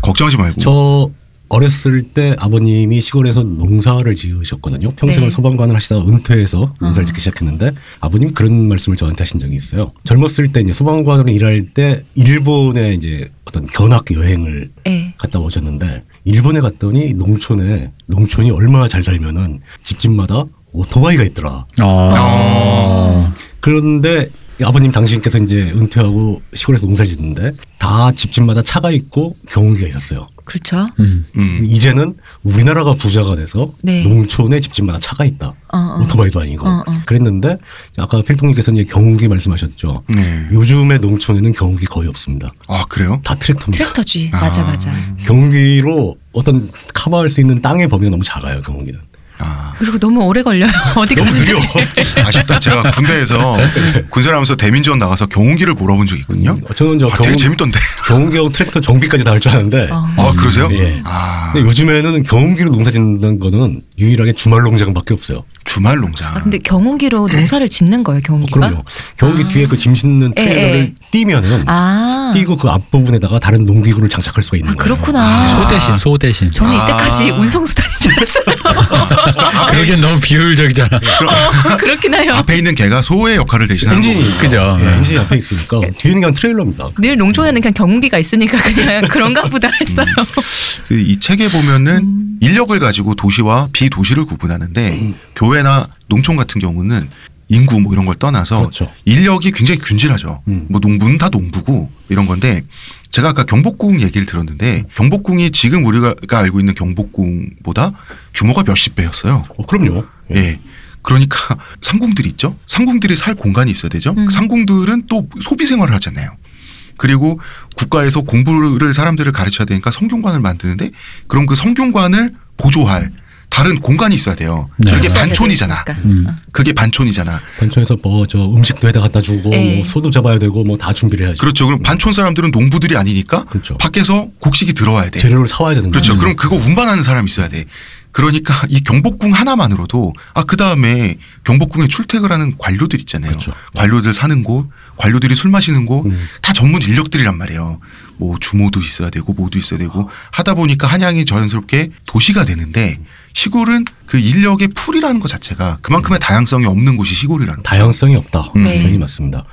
걱정하지 말고. 저 어렸을 때 아버님이 시골에서 농사를 지으셨거든요. 평생을 네. 소방관을 하시다가 은퇴해서 농사를 어. 짓기 시작했는데 아버님이 그런 말씀을 저한테 하신 적이 있어요. 젊었을 때 이제 소방관으로 일할 때 일본에 이제 어떤 견학 여행을 예. 갔다 오셨는데 일본에 갔더니 농촌에 농촌이 얼마나 잘 살면은 집집마다 오토바이가 있더라. 어. 그런데 아버님 당신께서 이제 은퇴하고 시골에서 농사 짓는데 다 집집마다 차가 있고 경운기가 있었어요. 그렇죠. 음. 음. 이제는 우리나라가 부자가 돼서 네. 농촌에 집집마다 차가 있다. 어, 어. 오토바이도 아니고. 어, 어. 그랬는데 아까 필통님께서 이제 경운기 말씀하셨죠. 네. 요즘의 농촌에는 경운기 거의 없습니다. 아 그래요? 다 트랙터입니다. 트랙터지. 아. 맞아 맞아. 경운기로 어떤 커버할 수 있는 땅의 범위가 너무 작아요. 경운기는. 아 그리고 너무 오래 걸려요. 어디 너무. 느려. 아쉽다. 제가 군대에서 군생을 하면서 대민지원 나가서 경운기를 몰아본 적이 있거든요. 어, 저는 저 아, 되게 경운, 재밌던데. 경운기하고 트랙터 정비까지 다할줄 아는데 어. 아 그러세요? 예. 아 근데 요즘에는 경운기로 농사 짓는 거는 유일하게 주말 농장밖에 없어요. 주말 농장. 아, 근데 경운기로 농사를 짓는 거예요. 어, 경운기가. 그럼요. 경운기 아. 뒤에 그 짐 싣는 예, 트레일러를 예. 띄면은 아. 띄고 그 앞부분에다가 다른 농기구를 장착할 수가 있는 아 거예요. 그렇구나. 소 대신 소 대신 저는 아. 이때까지 운송 수단인 줄 알았어요. 그게 너무 비효율적이잖아 어, 그렇긴 해요. 앞에 있는 개가 소의 역할을 대신하는 엔진이. 그죠. 예, 네. 엔진이 앞에 있으니까 뒤에는 그냥 트레일러입니다. 늘 농촌에는 그냥 경운기가 있으니까 그냥 그런가 보다 했어요. 그이 책에 보면은 음. 인력을 가지고 도시와 비 도시를 구분하는데 교회나 농촌 같은 경우는 인구 뭐 이런 걸 떠나서 그렇죠. 인력이 굉장히 균질하죠. 음. 뭐 농부는 다 농부고 이런 건데 제가 아까 경복궁 얘기를 들었는데 경복궁이 지금 우리가 알고 있는 경복궁보다 규모가 몇십 배였어요. 어, 그럼요. 예. 그러니까 상궁들이 있죠. 상궁들이 살 공간이 있어야 되죠. 음. 상궁들은 또 소비 생활을 하잖아요. 그리고 국가에서 공부를 사람들을 가르쳐야 되니까 성균관을 만드는데 그럼 그 성균관을 보조할 다른 공간이 있어야 돼요. 네. 그게 반촌이잖아. 음. 그게 반촌이잖아. 반천에서 뭐 저 음식도 해다 갖다 주고 예. 뭐 소도 잡아야 되고 뭐 다 준비를 해야죠. 그렇죠. 그럼 반촌 사람들은 농부들이 아니니까 그렇죠. 밖에서 곡식이 들어와야 돼. 재료를 사와야 되는 그렇죠. 거죠. 그럼 그거 운반하는 사람이 있어야 돼. 그러니까 이 경복궁 하나만으로도 아 그 다음에 경복궁에 출퇴근하는 관료들 있잖아요. 그렇죠. 관료들 사는 곳, 관료들이 술 마시는 곳, 음. 다 전문 인력들이란 말이에요. 뭐 주모도 있어야 되고 뭐도 있어야 되고 하다 보니까 한양이 자연스럽게 도시가 되는데 시골은 그 인력의 풀이라는 것 자체가 그만큼의 다양성이 없는 곳이 시골이라는 거죠. 다양성이 없다. 음. 네. 당연히 맞습니다.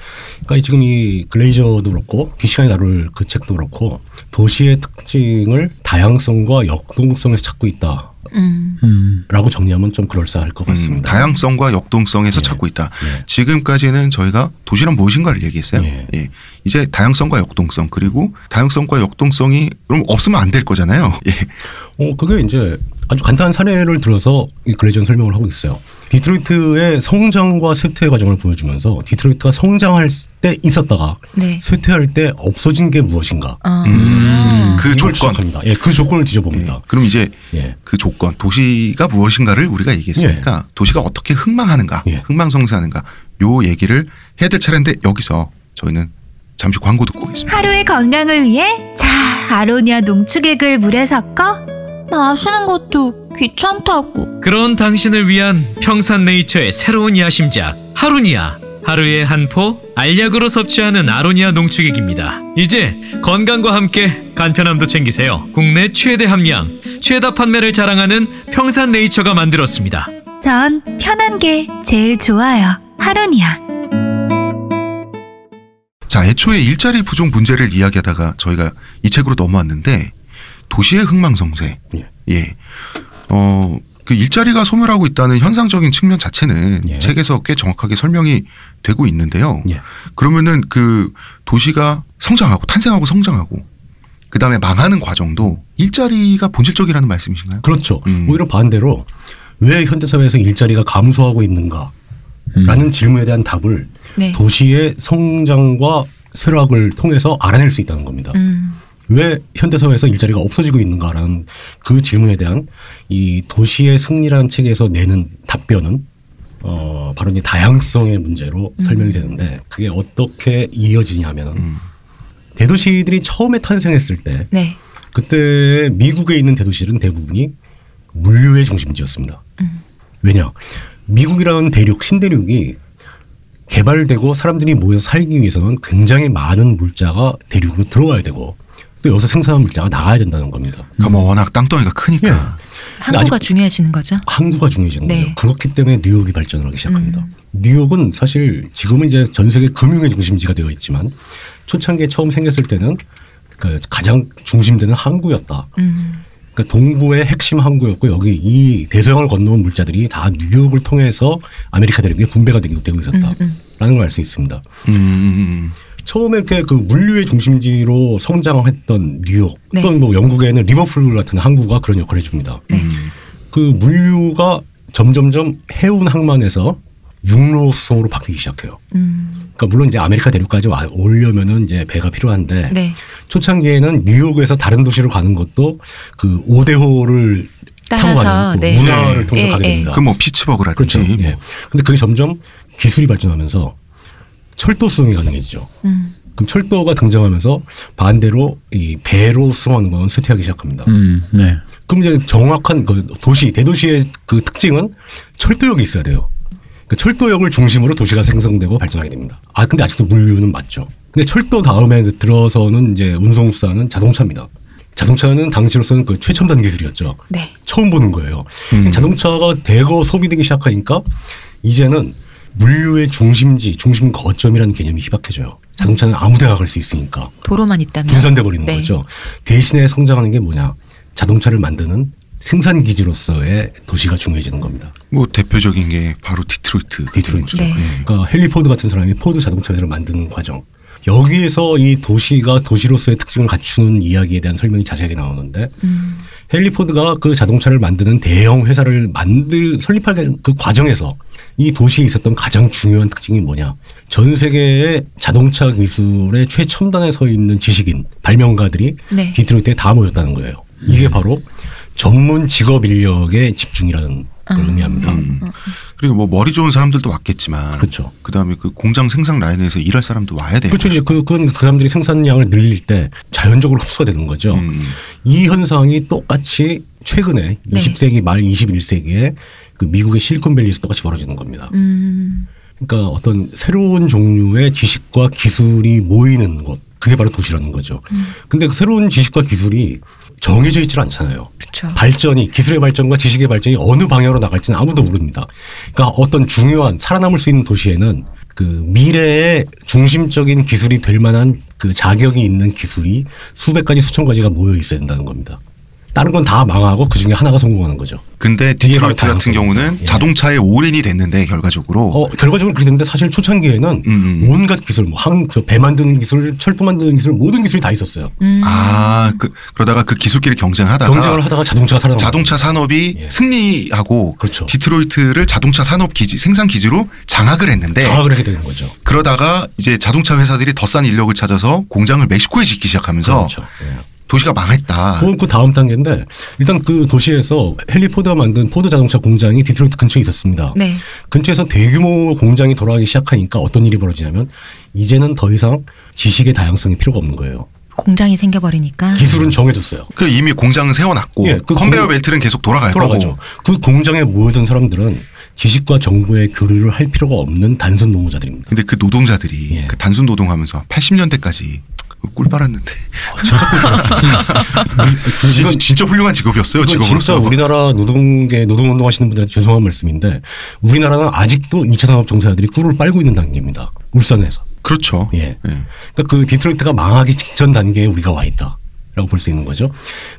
그러니까 지금 이 글레이저도 그렇고 귀시간이 다룰 그 책도 그렇고 도시의 특징을 다양성과 역동성에서 찾고 있다 라고 음. 음. 정리하면 좀 그럴싸할 것 음, 같습니다. 다양성과 역동성에서 네. 찾고 있다. 네. 지금까지는 저희가 도시란 무엇인가를 얘기했어요. 예. 예. 이제 다양성과 역동성 그리고 다양성과 역동성이 그럼 없으면 안 될 거잖아요. 예. 어, 그게 이제 아주 간단한 사례를 들어서 이 글레이저는 설명을 하고 있어요. 디트로이트의 성장과 쇠퇴 과정을 보여주면서 디트로이트가 성장할 때 있었다가 네. 쇠퇴할 때 없어진 게 무엇인가? 아. 음. 그 이걸 조건. 지적합니다. 예, 그 조건을 예. 뒤져봅니다. 그럼 이제 예. 그 조건 도시가 무엇인가를 우리가 얘기했으니까 도시가 어떻게 흥망하는가, 예. 흥망성쇠하는가 요 얘기를 해야 될 차례인데 여기서 저희는 잠시 광고 듣고 오겠습니다. 하루의 건강을 위해 자 아로니아 농축액을 물에 섞어 마시는 것도 귀찮다고 그런 당신을 위한 평산네이처의 새로운 야심작 하루니아 하루에 한 포 알약으로 섭취하는 아로니아 농축액입니다. 이제 건강과 함께 간편함도 챙기세요. 국내 최대 함량, 최다 판매를 자랑하는 평산네이처가 만들었습니다. 전 편한 게 제일 좋아요 하루니아 자, 애초에 일자리 부족 문제를 이야기하다가 저희가 이 책으로 넘어왔는데 도시의 흥망성쇠. 예. 예. 어, 그 일자리가 소멸하고 있다는 현상적인 측면 자체는 예. 책에서 꽤 정확하게 설명이 되고 있는데요. 예. 그러면은 그 도시가 성장하고 탄생하고 성장하고 그 다음에 망하는 과정도 일자리가 본질적이라는 말씀이신가요? 그렇죠. 음. 오히려 반대로 왜 현대 사회에서 일자리가 감소하고 있는가 라는 음. 질문에 대한 답을 네. 도시의 성장과 쇠락을 통해서 알아낼 수 있다는 겁니다. 음. 왜 현대 사회에서 일자리가 없어지고 있는가라는 그 질문에 대한 이 도시의 승리라는 책에서 내는 답변은 어 바로 이 다양성의 문제로 설명이 되는데 그게 어떻게 이어지냐면은 음. 대도시들이 처음에 탄생했을 때 네. 그때 미국에 있는 대도시들은 대부분이 물류의 중심지였습니다. 음. 왜냐? 미국이라는 대륙, 신대륙이 개발되고 사람들이 모여서 살기 위해서는 굉장히 많은 물자가 대륙으로 들어와야 되고 또 여기서 생산한 물자가 나가야 된다는 겁니다. 그러니까 뭐 워낙 땅덩이가 크니까. 항구가 아직- 중요해지는 거죠. 항구가 중요해지는 네. 거죠. 그렇기 때문에 뉴욕이 발전을 하기 시작합니다. 음. 뉴욕은 사실 지금은 이제 전 세계 금융의 중심지가 되어 있지만 초창기에 처음 생겼을 때는 그 가장 중심되는 항구였다. 음. 그러니까 동부의 핵심 항구였고 여기 이 대서양을 건너온 물자들이 다 뉴욕을 통해서 아메리카 대륙에 분배가 되고 되고 있었다라는 음, 걸 알 수 있습니다. 처음에 이렇게 그 물류의 중심지로 성장했던 뉴욕 네. 또는 뭐 영국에는 리버풀 같은 항구가 그런 역할을 해줍니다. 네. 음. 그 물류가 점점점 해운 항만에서 육로 수송으로 바뀌기 시작해요. 음. 그러니까 물론 이제 아메리카 대륙까지 와 오려면은 이제 배가 필요한데 네. 초창기에는 뉴욕에서 다른 도시로 가는 것도 그 오대호를 타고 가는 그 네. 운하를 네. 통해서 예, 가게 예. 됩니다. 그 뭐 피츠버그라든지 그렇죠. 예. 뭐. 근데 그게 점점 기술이 발전하면서 철도 수송이 가능해지죠. 음. 그럼 철도가 등장하면서 반대로 이 배로 수송하는 건 쇠퇴하기 시작합니다. 음, 네. 그럼 이제 정확한 그 도시 대도시의 그 특징은 철도역이 있어야 돼요. 그 철도역을 중심으로 도시가 생성되고 발전하게 됩니다. 아 근데 아직도 물류는 맞죠. 근데 철도 다음에 들어서는 이제 운송수단은 자동차입니다. 자동차는 당시로서는 그 최첨단 기술이었죠. 네. 처음 보는 거예요. 음. 자동차가 대거 소비되기 시작하니까 이제는 물류의 중심지, 중심 거점이라는 개념이 희박해져요. 자동차는 아무데나 갈 수 있으니까 도로만 있다면. 분산돼 버리는 네. 거죠. 대신에 성장하는 게 뭐냐? 자동차를 만드는 생산 기지로서의 도시가 중요해지는 겁니다. 뭐 대표적인 게 바로 디트로이트. 디트로이트. 네. 그러니까 헨리 포드 같은 사람이 포드 자동차 회사를 만드는 과정. 여기에서 이 도시가 도시로서의 특징을 갖추는 이야기에 대한 설명이 자세하게 나오는데 음. 헨리 포드가 그 자동차를 만드는 대형 회사를 만들 설립하는 그 과정에서 이 도시에 있었던 가장 중요한 특징이 뭐냐? 전 세계의 자동차 기술의 최첨단에 서 있는 지식인 발명가들이 네. 디트로이트에 다 모였다는 거예요. 이게 바로 전문 직업 인력의 집중이라는 걸 의미합니다. 음. 그리고 뭐 머리 좋은 사람들도 왔겠지만 그렇죠. 그다음에 그 공장 생산 라인에서 일할 사람도 와야 돼요. 그렇죠. 이제 그, 그건 그 사람들이 생산량을 늘릴 때 자연적으로 흡수가 되는 거죠. 음. 이 현상이 똑같이 최근에 네. 20세기 말 21세기에 그 미국의 실리콘밸리에서 똑같이 벌어지는 겁니다. 음. 그러니까 어떤 새로운 종류의 지식과 기술이 모이는 곳 그게 바로 도시라는 거죠. 근데 그 새로운 지식과 기술이 정해져 있질 않잖아요. 그렇죠. 발전이 기술의 발전과 지식의 발전이 어느 방향으로 나갈지는 아무도 모릅니다. 그러니까 어떤 중요한 살아남을 수 있는 도시에는 그 미래의 중심적인 기술이 될 만한 그 자격이 있는 기술이 수백 가지 수천 가지가 모여 있어야 된다는 겁니다. 다른 건 다 망하고 그 중에 하나가 성공하는 거죠. 근데 디트로이트 같은. 경우는 예. 자동차에 올인이 됐는데 결과적으로 어, 결과적으로 그렇게 됐는데 사실 초창기에는 음, 음. 온갖 기술, 뭐 항, 저배 만드는 기술, 철도 만드는 기술, 모든 기술이 다 있었어요. 음. 아, 그 그러다가 그 기술끼리 경쟁하다가 경쟁을 하다가 자동차가 살아남 자동차 산업이 예. 승리하고 그렇죠. 디트로이트를 자동차 산업 기지 생산 기지로 장악을 했는데 장악을 하게 되는 거죠. 그러다가 이제 자동차 회사들이 더 싼 인력을 찾아서 공장을 멕시코에 짓기 시작하면서 그렇죠. 예. 도시가 망했다. 그건 그 다음 단계인데 일단 그 도시에서 헨리 포드가 만든 포드 자동차 공장이 디트로이트 근처에 있었습니다. 네. 근처에서 대규모 공장이 돌아가기 시작하니까 어떤 일이 벌어지냐면 이제는 더 이상 지식의 다양성이 필요가 없는 거예요. 공장이 생겨버리니까. 기술은 정해졌어요. 그 이미 공장은 세워놨고 예, 그 컨베이어 공- 벨트는 계속 돌아갈 돌아가죠. 거고 그 공장에 모여든 사람들은 지식과 정보의 교류를 할 필요가 없는 단순 노무자들입니다. 근데 그 노동자들이 예. 그 단순 노동하면서 80년대까지 꿀 빨았는데 아, 진, 진짜 훌륭한 직업이었어요 이건 직업으로서 진짜 우리나라 노동계 노동운동 하시는 분들한테 죄송한 말씀인데 우리나라는 아직도 2차 산업 종사자들이 꿀을 빨고 있는 단계입니다. 울산에서. 그렇죠. 예. 그러니까 그 디트로이트가 망하기 직전 단계에 우리가 와 있다 라고 볼 수 있는 거죠.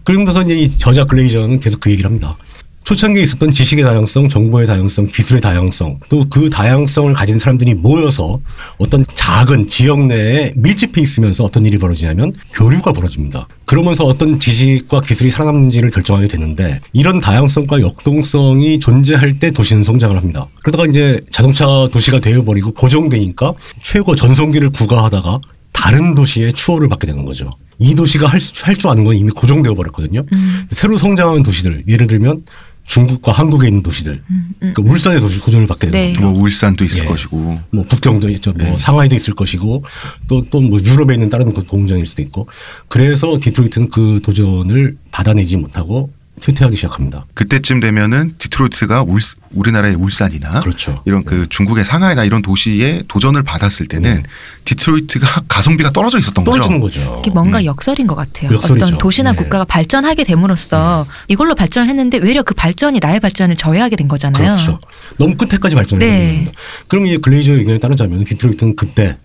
그러면서 이제 이 저자 글레이저는 계속 그 얘기를 합니다. 초창기에 있었던 지식의 다양성, 정보의 다양성, 기술의 다양성, 또 그 다양성을 가진 사람들이 모여서 어떤 작은 지역 내에 밀집해 있으면서 어떤 일이 벌어지냐면 교류가 벌어집니다. 그러면서 어떤 지식과 기술이 살아남는지를 결정하게 되는데 이런 다양성과 역동성이 존재할 때 도시는 성장을 합니다. 그러다가 이제 자동차 도시가 되어버리고 고정되니까 최고 전성기를 구가하다가 다른 도시의 추월을 받게 되는 거죠. 이 도시가 할 줄 아는 건 이미 고정되어 버렸거든요. 새로 성장하는 도시들, 예를 들면 중국과 한국에 있는 도시들, 그러니까 울산의 도시 고정을 받게 네. 겁니다. 뭐 울산도 있을 예. 것이고 뭐 북경도 있죠. 뭐 네. 상하이도 있을 것이고 또 또 뭐 유럽에 있는 다른 그 공장일 수도 있고. 그래서 디트로이트는 그 도전을 받아내지 못하고 쇠퇴하기 시작합니다. 그때쯤 되면은 디트로이트가 울, 우리나라의 울산이나 그렇죠. 이런 그 중국의 상하이나 이런 도시에 도전을 받았을 때는 디트로이트가 가성비가 떨어져 있었던 네. 떨어지는 거죠. 거죠. 이게 뭔가 역설인 것 같아요. 역설이죠. 어떤 도시나 네. 국가가 발전하게 됨으로써 이걸로 발전을 했는데 외려 그 발전이 나의 발전을 저해하게 된 거잖아요. 그렇죠. 너무 끝에까지 발전을 네. 하게 됩니다. 그럼 이 글레이저의 의견에 따르자면 디트로이트는 그때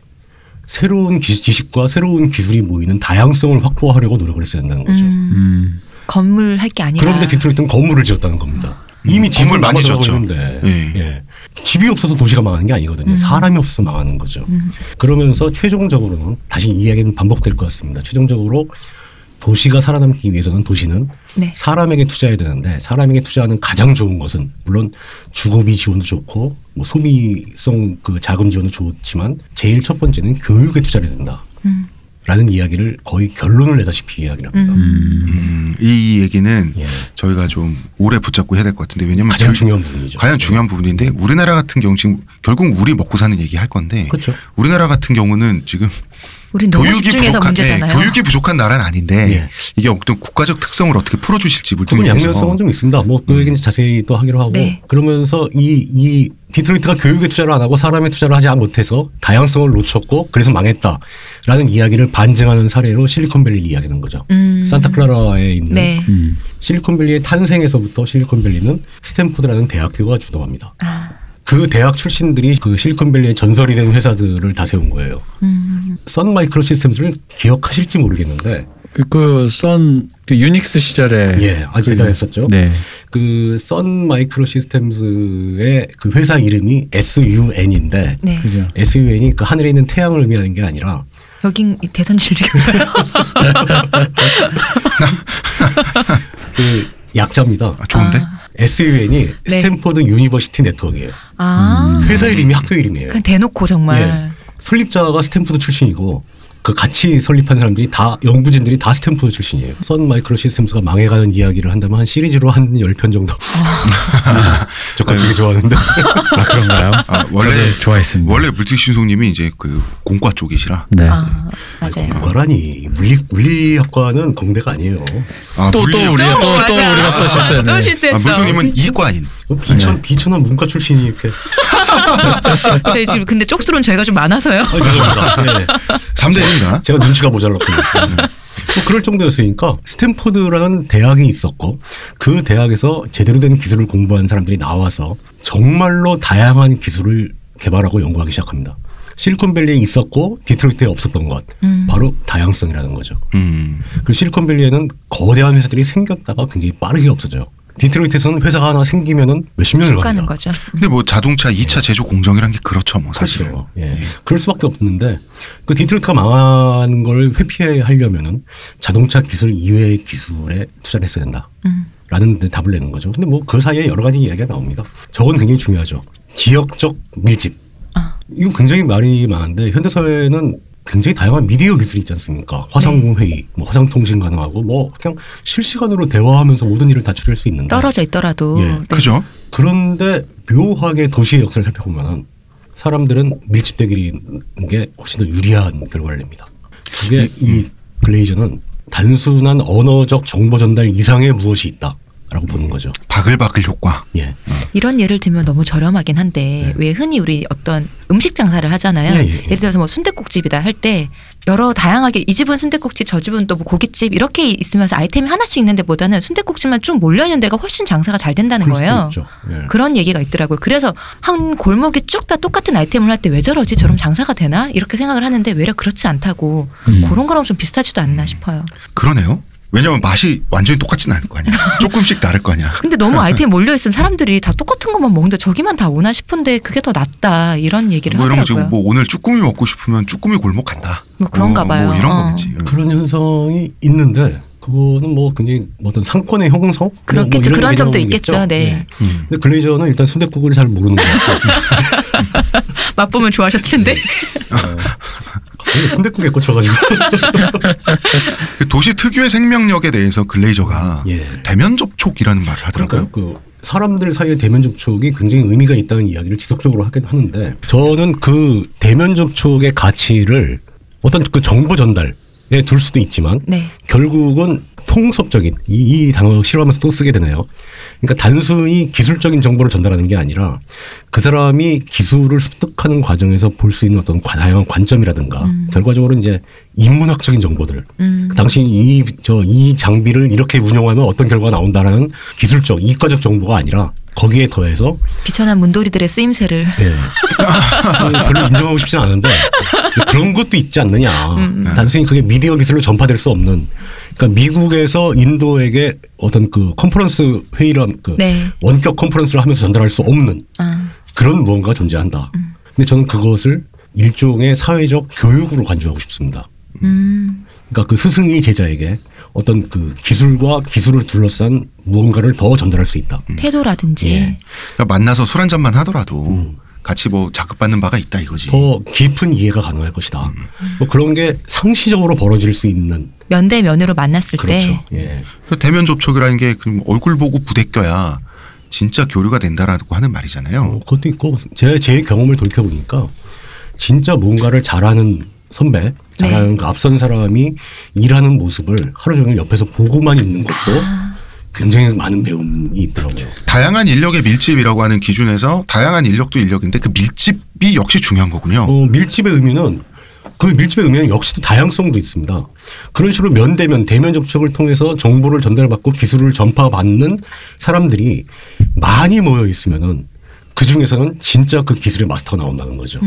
새로운 기- 지식과 새로운 기술이 모이는 다양성을 확보하려고 노력을 했어야 된다는 거죠. 음, 음. 건물 할 게 아니라. 그런데 디트로이트는 건물을 지었다는 겁니다. 이미 음, 집을 건물 많이 지었죠. 있는데 예. 예. 집이 없어서 도시가 망하는 게 아니거든요. 음. 사람이 없어서 망하는 거죠. 그러면서 최종적으로는 다시 이 이야기는 반복될 것 같습니다. 최종적으로 도시가 살아남기 위해서는 도시는 네. 사람에게 투자해야 되는데 사람에게 투자하는 가장 좋은 것은 물론 주거비 지원도 좋고 뭐 소비성 그 자금 지원도 좋지만 제일 첫 번째는 교육에 투자를 해야 된다. 음. 라는 이야기를 거의 결론을 내다시피 이야기를 합니다. 음, 이 얘기는 예. 저희가 좀 오래 붙잡고 해야 될 것 같은데 왜냐면 가장 교- 중요한 부분이죠. 가장 중요한 부분인데 우리나라 같은 경우 지금 결국 우리 먹고 사는 얘기 할 건데 그렇죠. 우리나라 같은 경우는 지금 우리 너무 교육이 집중해서 부족한 문제잖아요. 네, 교육이 부족한 나라는 아닌데 예. 이게 어떤 국가적 특성을 어떻게 풀어주실지 그건 물뚱님께서 양면성은 좀 있습니다. 뭐그 얘기는 자세히 또 하기로 하고 네. 그러면서 이, 이 디트로이트가 교육에 투자를 안 하고 사람에 투자를 하지 못해서 다양성을 놓쳤고 그래서 망했다 라는 이야기를 반증하는 사례로 실리콘밸리를 이야기하는 거죠. 음. 산타클라라에 있는 네. 음. 실리콘밸리의 탄생에서부터 실리콘밸리는 스탠포드라는 대학교가 주도합니다. 아, 그 대학 출신들이 그 실리콘밸리의 전설이 된 회사들을 다 세운 거예요. 음. 선 마이크로 시스템스를 기억하실지 모르겠는데 그 썬 그 유닉스 시절에 예, 아주 대단했었죠. 네. 그 선 마이크로 시스템즈의 그 회사 이름이 SUN인데 네. 그죠. SUN이 그 하늘에 있는 태양을 의미하는 게 아니라 여긴 이 대선 진료교요. 그 약자입니다. 아, 좋은데 아. SUN이 네. 스탠포드 University Network예요. 아. 회사 이름이 학교 이름이에요. 그냥 대놓고 정말. 예. 설립자가 스탠포드 출신이고 그 같이 설립한 사람들이 다 연구진들이 다 스탠포드 출신이에요. 선 마이크로 시스템스가 망해가는 이야기를 한다면 한 시리즈로 한 10편 정도. 저 되게 좋아하는데. 아 그런가요? 아, 원래 저도 좋아했습니다. 원래 물뚝심송님이 이제 그 공과 쪽이시라. 네. 아, 맞아요. 과라니 물리 물리학과는 공대가 아니에요. 아, 또 또 물리- 우리가 또 또 맞아. 우리가 또 실수했네. 또 실수했어. 아, 물뚝님은 이과인. 뭐 비천 비천한 문과 출신이 이렇게. 저희 지금 근데 쪽수로는 저희가 좀 많아서요. 아, 죄송합니다. 예. 3대 1인가? 제가 눈치가 모자랐군요. 뭐 그럴 정도였으니까 스탠포드라는 대학이 있었고 그 대학에서 제대로 된 기술을 공부한 사람들이 나와서 정말로 다양한 기술을 개발하고 연구하기 시작합니다. 실리콘밸리에 있었고 디트로이트에 없었던 것 음. 바로 다양성이라는 거죠. 음. 그 실리콘밸리에는 거대한 회사들이 생겼다가 굉장히 빠르게 없어져요. 디트로이트에서는 회사가 하나 생기면은 몇십 년을 쭉 가는 갑니다. 거죠. 근데 뭐 자동차 2차 제조 공정이란 게 그렇죠, 뭐 사실은. 그렇죠. 예. 그럴 수밖에 없는데 그 디트로이트가 망한 걸 회피하려면은 자동차 기술 이외의 기술에 투자를 했어야 된다. 음. 라는 데 답을 내는 거죠. 근데 뭐 그 사이에 여러 가지 이야기가 나옵니다. 저건 굉장히 중요하죠. 지역적 밀집. 아. 이거 굉장히 말이 많은데 현대 사회는 굉장히 다양한 미디어 기술이 있지 않습니까? 화상 회의, 뭐 화상 통신 가능하고 뭐 그냥 실시간으로 대화하면서 모든 일을 다 처리할 수 있는데 떨어져 있더라도 예. 네. 그죠? 그런데 묘하게 도시의 역사를 살펴보면 사람들은 밀집되기는 게 훨씬 더 유리한 결과를 냅니다. 그게 이 글레이저는 단순한 언어적 정보 전달 이상의 무엇이 있다 라고 보는 거죠. 바글바글 효과. 예. 이런 예를 들면 너무 저렴하긴 한데 네. 왜 흔히 우리 어떤 음식 장사를 하잖아요. 예, 예, 예. 예 를 들어서 뭐 순대국집이다 할 때 여러 다양하게 이 집은 순대국집, 저 집은 또 뭐 고깃집 이렇게 있으면서 아이템이 하나씩 있는 데보다는 순대국집만 쭉 몰려 있는 데가 훨씬 장사가 잘 된다는 거예요. 예. 그런 얘기가 있더라고요. 그래서 한 골목이 쭉 다 똑같은 아이템을 할 때 왜 저러지? 저럼 장사가 되나? 이렇게 생각을 하는데 외려 그렇지 않다고 음. 그런 거랑 좀 비슷하지도 않나 싶어요. 그러네요. 왜냐면 맛이 완전히 똑같지는 않을 거 아니야. 조금씩 다를 거 아니야. 근데 너무 아이템이 몰려 있으면 사람들이 다 똑같은 것만 먹는데 저기만 다 오나 싶은데 그게 더 낫다 이런 얘기를 뭐 이런 하더라고요. 지금 뭐 오늘 쭈꾸미 먹고 싶으면 쭈꾸미 골목 간다. 뭐 그런가 어, 봐요. 뭐 이런 어. 거겠지. 그런 현상이 있는데 그거는 뭐 굉장히 뭐 어떤 상권의 형성 그렇겠죠. 뭐 그런 점도. 있겠죠. 네. 예. 음. 근데 글레이저는 일단 순대국을 잘 모르는 것 같고 맛보면 좋아하셨을 텐데. 순대국에 꽂혀가지고 그 도시 특유의 생명력에 대해서 글레이저가 예. 그 대면 접촉이라는 말을 하더라고요. 그러니까 그 사람들 사이의 대면 접촉이 굉장히 의미가 있다는 이야기를 지속적으로 하긴 하는데 저는 그 대면 접촉의 가치를 어떤 그 정보 전달에 둘 수도 있지만 네. 결국은 통섭적인 이, 이 단어 싫어하면서 또 쓰게 되네요. 그러니까 단순히 기술적인 정보를 전달하는 게 아니라 그 사람이 기술을 습득하는 과정에서 볼 수 있는 어떤 관- 다양한 관점이라든가 결과적으로 이제 인문학적인 정보들 음. 당신 이 저 이 장비를 이렇게 운영하면 어떤 결과가 나온다라는 기술적 이과적 정보가 아니라 거기에 더해서 비천한 문돌이들의 쓰임새를 예. 그 별로 인정하고 싶진 않은데 그런 것도 있지 않느냐. 음, 단순히 그게 미디어 기술로 전파될 수 없는. 그러니까 미국에서 인도에게 어떤 그 컨퍼런스 회의란 그 네. 원격 컨퍼런스를 하면서 전달할 수 없는 아, 그런 무언가가 존재한다. 음. 근데 저는 그것을 일종의 사회적 교육으로 간주하고 싶습니다. 음. 그러니까 그 스승이 제자에게 어떤 그 기술과 기술을 둘러싼 무언가를 더 전달할 수 있다. 태도라든지 예. 그러니까 만나서 술 한 잔만 하더라도 음. 같이 뭐 자극받는 바가 있다 이거지. 더 깊은 이해가 가능할 것이다. 뭐 그런 게 상시적으로 벌어질 수 있는 면대 면으로 만났을 그렇죠. 때 예. 그 대면 접촉이라는 게 얼굴 보고 부대껴야 진짜 교류가 된다라고 하는 말이잖아요. 어, 그것도 있고 제, 제 경험을 돌이켜 보니까 진짜 뭔가를 잘하는 선배, 잘하는 그 앞선 사람이 일하는 모습을 하루 종일 옆에서 보고만 있는 것도 굉장히 많은 배움이 있더라고요. 다양한 인력의 밀집이라고 하는 기준에서 다양한 인력도 인력인데 그 밀집이 역시 중요한 거군요. 어, 밀집의 의미는 그 밀집의 의미는 역시 또 다양성도 있습니다. 그런 식으로 면대면 대면 접촉을 통해서 정보를 전달받고 기술을 전파받는 사람들이 많이 모여 있으면은 그 중에서는 진짜 그 기술의 마스터가 나온다는 거죠.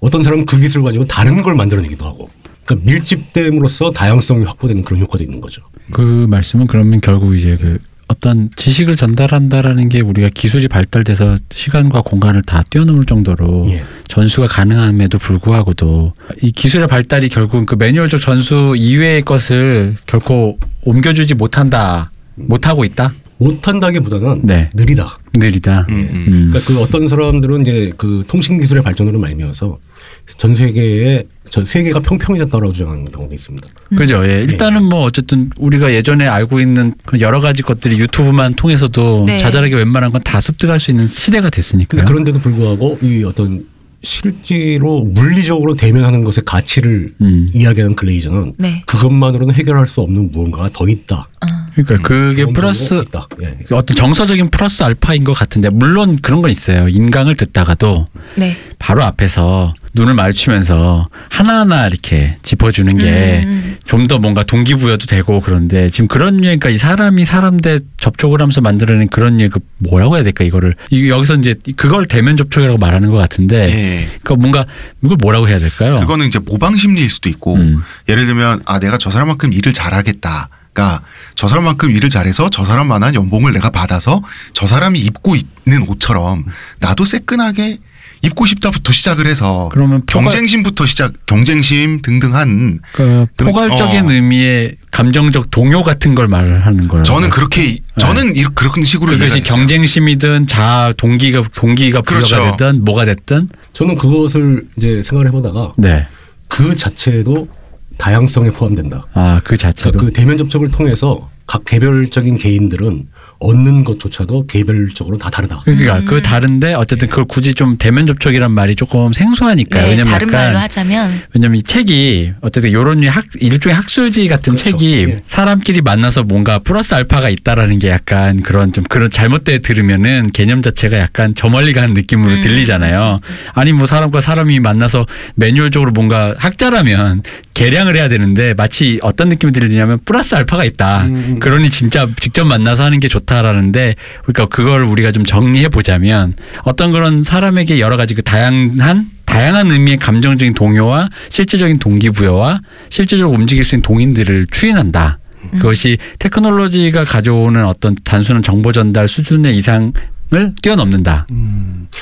어떤 사람은 그 기술을 가지고 다른 걸 만들어내기도 하고. 그러니까 밀집됨으로써 다양성이 확보되는 그런 효과도 있는 거죠. 그 말씀은 그러면 결국 이제 그 어떤 지식을 전달한다라는 게 우리가 기술이 발달돼서 시간과 공간을 다 뛰어넘을 정도로 예. 전수가 가능함에도 불구하고도 이 기술의 발달이 결국 그 매뉴얼적 전수 이외의 것을 결코 옮겨주지 못한다, 못하고 있다, 못한다기보다는 네. 느리다. 느리다. 음, 음. 음. 그러니까 그 어떤 사람들은 이제 그 통신 기술의 발전으로 말미암아서 전 세계에 저 세계가 평평해졌다고 주장하는 경우도 있습니다. 그죠. 예. 일단은 뭐 어쨌든 우리가 예전에 알고 있는 그 여러 가지 것들이 유튜브만 통해서도 네. 자잘하게 웬만한 건 다 습득할 수 있는 시대가 됐으니까요. 근데 그런데도 불구하고 이 어떤 실제로 물리적으로 대면하는 것의 가치를 음. 이야기하는 글레이저는 네. 그것만으로는 해결할 수 없는 무언가가 더 있다. 그러니까 그게 경험적으로 플러스 있다. 예. 어떤 정서적인 플러스 알파인 것 같은데 물론 그런 건 있어요. 인강을 듣다가도 네. 바로 앞에서 눈을 마주치면서 하나하나 이렇게 짚어주는 게 음. 좀더 뭔가 동기부여도 되고 그런데 지금 그런 그러니까 이 사람이 사람 대 접촉을 하면서 만들어낸 그런 류의 그 뭐라고 해야 될까 이거를 이 여기서 이제 그걸 대면 접촉이라고 말하는 것 같은데 예. 그러니까 뭔가 이걸 뭐라고 해야 될까요? 그거는 이제 모방 심리일 수도 있고 음. 예를 들면 아 내가 저 사람만큼 일을 잘하겠다. 그러니까 저 사람만큼 일을 잘해서 저 사람만한 연봉을 내가 받아서 저 사람이 입고 있는 옷처럼 나도 새끈하게 입고 싶다부터 시작을 해서 그러면 포괄- 경쟁심부터 시작 경쟁심 등등한 그 포괄적인 어. 의미의 감정적 동요 같은 걸 말하는 거라고. 저는 그렇게 저는 이- 그런 식으로 네. 그것이. 경쟁심이든 자아 동기가 동기가 부여가 그렇죠. 됐든 뭐가 됐든 저는 그것을 이제 생각을 해보다가 네. 그 자체도 다양성에 포함된다. 아 그 자체도 그러니까 그 대면 접촉을 통해서 각 개별적인 개인들은 얻는 것조차도 개별적으로 다 다르다. 그러니까 음. 그 다른데 어쨌든 그걸 굳이 좀 대면 접촉이란 말이 조금 생소하니까 네, 왜냐면 다른 약간 말로 하자면 왜냐면 이 책이 어쨌든 요런 학 일종의 학술지 같은 그렇죠. 책이 예. 사람끼리 만나서 뭔가 플러스 알파가 있다라는 게 약간 그런 좀 그런 잘못돼 들으면은 개념 자체가 약간 저 멀리 가는 느낌으로 음. 들리잖아요. 아니 뭐 사람과 사람이 만나서 매뉴얼적으로 뭔가 학자라면 계량을 해야 되는데 마치 어떤 느낌이 들리냐면 플러스 알파가 있다. 음. 그러니 진짜 직접 만나서 하는 게 좋다 라는데 그러니까 그걸 우리가 좀 정리해 보자면 어떤 그런 사람에게 여러 가지 그 다양한 다양한 의미의 감정적인 동요와 실제적인 동기부여와 실제적으로 움직일 수 있는 동인들을 추인한다. 그것이 테크놀로지가 가져오는 어떤 단순한 정보 전달 수준의 이상을 뛰어넘는다.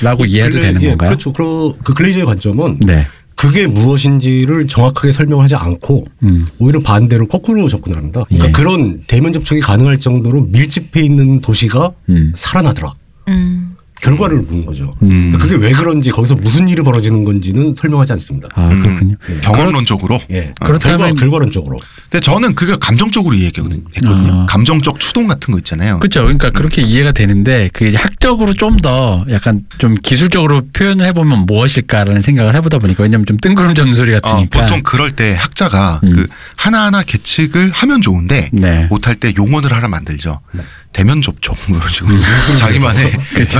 라고 이해해도 글레- 되는 예, 건가요? 그렇죠. 그, 그 글레이저의 관점은 네. 그게 무엇인지를 정확하게 설명하지 않고 음. 오히려 반대로 거꾸로 접근을 합니다. 그러니까 예. 그런 대면 접촉이 가능할 정도로 밀집해 있는 도시가 음. 살아나더라. 음. 결과를 묻는 거죠. 음. 그게 왜 그런지 거기서 무슨 일이 벌어지는 건지는 설명하지 않습니다. 아, 음. 그렇군요. 경험론적으로. 예. 어. 그렇다면- 결과, 결과 론적으로. 근데 저는 그게 감정적으로 이해했거든요. 아. 감정적 추동 같은 거 있잖아요. 그렇죠. 그러니까 그렇게 이해가 되는데 그게 이제 학적으로 좀 더 약간 좀 기술적으로 표현을 해보면 무엇일까라는 생각을 해보다 보니까 왜냐면 좀 뜬구름 잡는 소리 어, 같으니까. 보통 그럴 때 학자가 음. 그 하나하나 계측을 하면 좋은데 네. 못할 때 용어를 하나 만들죠. 대면 접촉 뭐 식으로 자기만의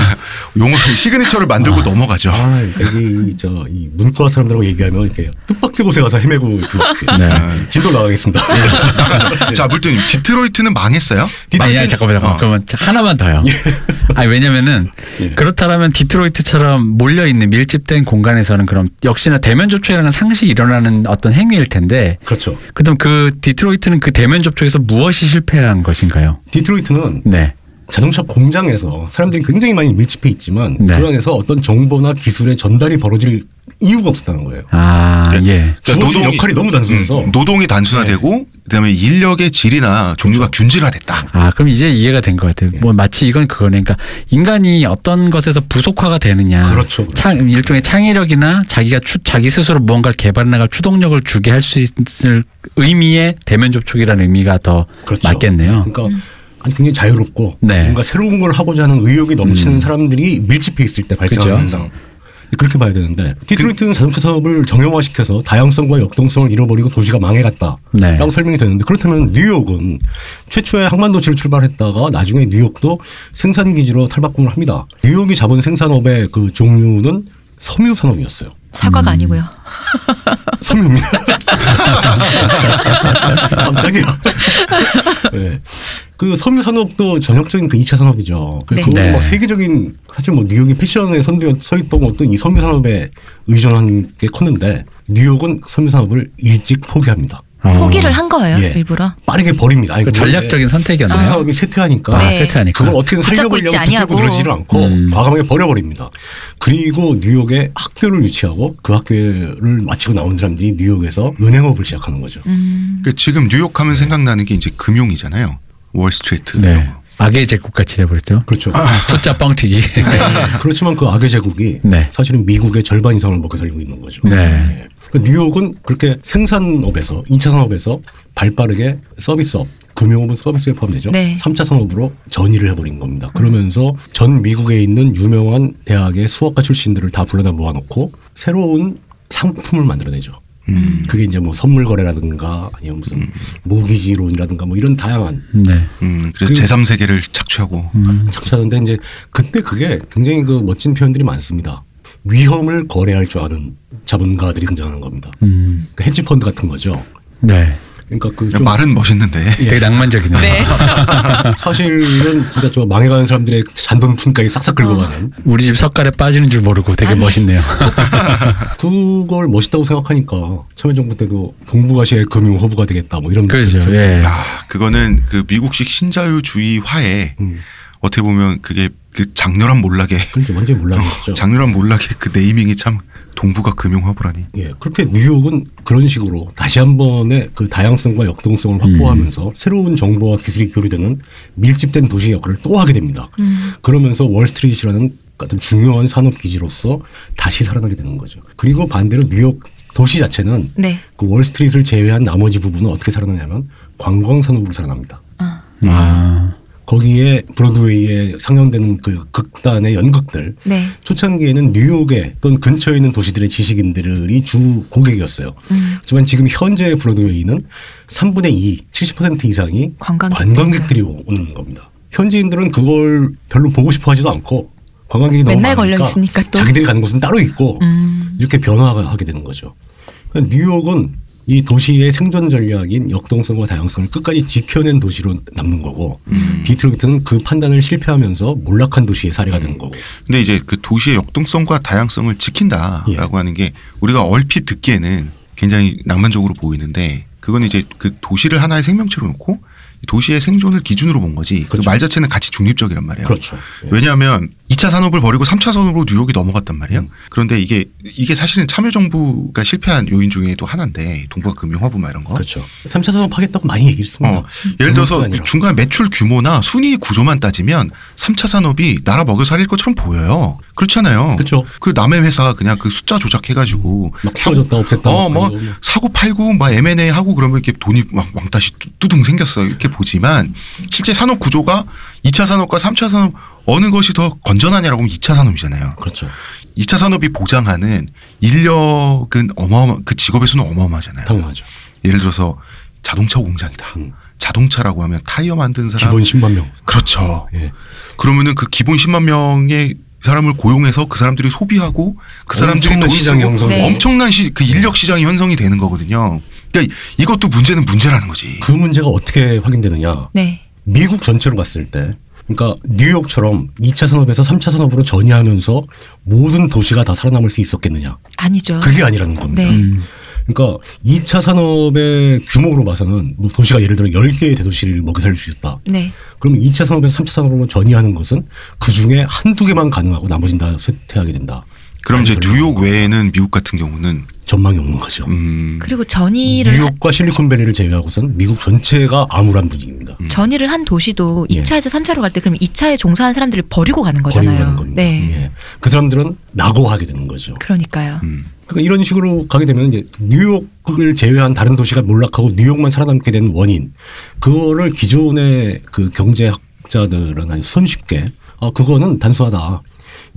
용어 시그니처를 만들고 넘어가죠. 아, 여기 저 이 문과 사람들하고 얘기하면 이렇게 뜻밖의 곳에 가서 헤매고 네. 진도 나가겠습니다. 나가죠. 자 물뚝님 디트로이트는 망했어요. 아니, 아니 잠깐만 잠깐만 어. 그러면 하나만 더요. 아니 왜냐면은 예. 그렇다면 디트로이트처럼 몰려 있는 밀집된 공간에서는 그럼 역시나 대면 접촉이라는 상식이 일어나는 어떤 행위일 텐데 그렇죠. 그럼 그 디트로이트는 그 대면 접촉에서 무엇이 실패한 것인가요? 디트로이트는 네. 자동차 공장에서 사람들이 굉장히 많이 밀집해 있지만 네. 그 안에서 어떤 정보나 기술의 전달이 벌어질 이유가 없었다는 거예요. 아 예. 주어진 역할이 너무 단순해서 음, 노동이 단순화되고 그다음에 인력의 질이나 종류가 균질화됐다. 아 그럼 이제 이해가 된 것 같아요. 뭐 마치 이건 그거네. 그러니까 인간이 어떤 것에서 부속화가 되느냐. 그렇죠, 그렇죠. 창, 일종의 창의력이나 자기가 추, 자기 스스로 무언가를 개발해 나갈 추동력을 주게 할 수 있을 의미의 대면 접촉이라는 의미가 더 그렇죠. 맞겠네요. 그러니까 아니 굉장히 자유롭고 네. 뭔가 새로운 걸 하고자 하는 의욕이 넘치는 음. 사람들이 밀집해 있을 때 발생하는 그죠. 현상. 그렇게 봐야 되는데 디트로이트는 자동차 산업을 정형화시켜서 다양성과 역동성을 잃어버리고 도시가 망해갔다라고 네. 설명이 되는데 그렇다면 뉴욕은 최초의 항만 도시를 출발했다가 나중에 뉴욕도 생산 기지로 탈바꿈을 합니다. 뉴욕이 잡은 생산업의 그 종류는 섬유 산업이었어요. 사과가 아니고요. 섬유입니다. 깜짝이야. 네. 그 섬유 산업도 전형적인 그 2차 산업이죠. 그 네. 그거 네. 막 세계적인 사실 뭐 뉴욕이 패션에 선두에 서 있던 것도 이 섬유 산업에 의존한 게 컸는데 뉴욕은 섬유 산업을 일찍 포기합니다. 어. 포기를 한 거예요, 예. 일부러. 빠르게 버립니다. 아니, 그 전략적인 이제 선택이었네요. 섬유 산업이 쇠퇴하니까 아, 네. 세트하니까. 그걸 어떻게든 살려보려고 붙들고. 그러지를 않고 음. 과감하게 버려버립니다. 그리고 뉴욕에 학교를 유치하고 그 학교를 마치고 나온 사람들이 뉴욕에서 은행업을 시작하는 거죠. 음. 그 지금 뉴욕 하면 생각나는 게 이제 금융이잖아요. 월스트리트 네. 악의 제국 같이 돼버렸죠. 그렇죠. 숫자 뻥튀기. 그렇지만 그 악의 제국이 네. 사실은 미국의 절반 이상을 먹여 살리고 있는 거죠. 네. 그 뉴욕은 그렇게 생산업에서 2차 산업에서 발빠르게 서비스업 금융업은 서비스에 포함되죠. 네. 3차 산업으로 전이를 해버린 겁니다. 그러면서 전 미국에 있는 유명한 대학의 수학과 출신들을 다 불러다 모아놓고 새로운 상품을 만들어내죠. 음. 그게 이제 뭐 선물 거래라든가 아니면 무슨 모기지론이라든가 뭐 이런 다양한 네. 음, 그래서 그리고- 제3 세계를 착취하고 음. 착취하는데 이제 그때 그게 굉장히 그 멋진 표현들이 많습니다. 위험을 거래할 줄 아는 자본가들이 등장하는 겁니다. 음. 그 헤지 펀드 같은 거죠. 네. 그러니까 그 말은 멋있는데 되게 낭만적이네요. 네. 사실은 진짜 저 망해가는 사람들의 잔돈 품까지 싹싹 긁어가는 우리 집 석갈에 빠지는 줄 모르고 되게 아니. 멋있네요. 그걸 멋있다고 생각하니까 참여정부 때도 동북아시아의 금융 허브가 되겠다 뭐 이런 그렇죠. 예. 아, 그거는 그 미국식 신자유주의 화에 음. 어떻게 보면 그게 그 장렬한 몰락의 그건 좀 완전히 몰랐죠. 장렬한 몰락의 그 네이밍이 참 동북아 금융화부라니. 예, 그렇게 뉴욕은 그런 식으로 다시 한 번의 그 다양성과 역동성을 확보하면서 새로운 정보와 기술이 교류되는 밀집된 도시 역할을 또 하게 됩니다. 그러면서 월스트리트라는 같은 중요한 산업 기지로서 다시 살아나게 되는 거죠. 그리고 반대로 뉴욕 도시 자체는 네. 그 월스트리트를 제외한 나머지 부분은 어떻게 살아나냐면 관광 산업으로 살아납니다. 아. 아. 거기에 브로드웨이에 상영되는 그 극단의 연극들 네. 초창기에는 뉴욕에 또는 근처에 있는 도시들의 지식인들이 주 고객이었어요. 음. 하지만 지금 현재 브로드웨이는 3분의 2, 70% 이상이 관광객들. 관광객들이 오- 오는 겁니다. 현지인들은 그걸 별로 보고 싶어 하지도 않고 관광객이 너무 맨날 많으니까 걸려 있으니까 또. 자기들이 가는 곳은 따로 있고 음. 이렇게 변화하게 되는 거죠. 그러니까 뉴욕은 이 도시의 생존 전략인 역동성과 다양성을 끝까지 지켜낸 도시로 남는 거고 음. 디트로이트는 그 판단을 실패하면서 몰락한 도시의 사례가 되는 거고 근데 이제 그 도시의 역동성과 다양성을 지킨다라고 예. 하는 게 우리가 얼핏 듣기에는 굉장히 낭만적으로 보이는데 그건 이제 그 도시를 하나의 생명체로 놓고 도시의 생존을 기준으로 본 거지 그 그렇죠. 말 자체는 가치 중립적이란 말이에요. 그렇죠. 예. 왜냐하면 2차 산업을 버리고 3차 산업으로 뉴욕이 넘어갔단 말이에요. 음. 그런데 이게 이게 사실은 참여정부가 실패한 요인 중에도 하나인데 동북아 금융화부 막 이런 거. 그렇죠. 3차 산업 하겠다고 많이 얘기했습니다. 어, 예를 들어서. 중간 매출 규모나 순위 구조만 따지면 3차 산업이 나라 먹여 살릴 것처럼 보여요. 그렇잖아요. 그렇죠. 그 남의 회사 그냥 그 숫자 조작해가지고 막 키워줬다 없앴다 어, 뭐 그리고 뭐. 사고 팔고 막 M&A 하고 그러면 이렇게 돈이 막 왕따시 뚜- 뚜둥 생겼어 이렇게 보지만 실제 산업 구조가 2차 산업과 3차 산업 어느 것이 더 건전하냐라고 하면 2차 산업이잖아요. 그렇죠. 2차 산업이 보장하는 인력은 어마어마 그 직업의 수는 어마어마하잖아요. 당연하죠. 예를 들어서 자동차 공장이다. 음. 자동차라고 하면 타이어 만드는 사람 기본 10만 명. 그렇죠. 예. 그러면은 그 기본 10만 명의 사람을 고용해서 그 사람들이 소비하고 그 사람들이 시장이 쓰고 형성이 네. 엄청난 시, 그 인력 시장이 형성이 되는 거거든요. 그러니까 이것도 문제는 문제라는 거지. 그 문제가 어떻게 확인되느냐? 네. 미국 전체로 봤을 때, 그러니까 뉴욕처럼 2차 산업에서 3차 산업으로 전이하면서 모든 도시가 다 살아남을 수 있었겠느냐? 아니죠. 그게 아니라는 겁니다. 네. 음. 그러니까 2차 산업의 규모로 봐서는 뭐 도시가 예를 들어 10개의 대도시를 먹여 살릴 수 있었다. 네. 그럼 2차 산업에서 3차 산업으로 전이하는 것은 그 중에 한두 개만 가능하고 나머지는 다 쇠퇴하게 된다. 그럼 이제 그래요. 뉴욕 외에는 미국 같은 경우는 전망이 없는 거죠. 음, 그리고 전이를 하- 뉴욕과 실리콘밸리를 제외하고선 미국 전체가 암울한 분위기입니다. 전이를 한 도시도 예. 2차에서 3차로 갈 때 그럼 2차에 종사한 사람들을 버리고 가는 버리고 거잖아요. 가는 겁니다. 네. 예. 그 사람들은 낙오하게 되는 거죠. 그러니까요. 음. 그러니까 이런 식으로 가게 되면 이제 뉴욕을 제외한 다른 도시가 몰락하고 뉴욕만 살아남게 된 원인 그거를 기존의 그 경제학자들은 아주 손쉽게 아 그거는 단순하다.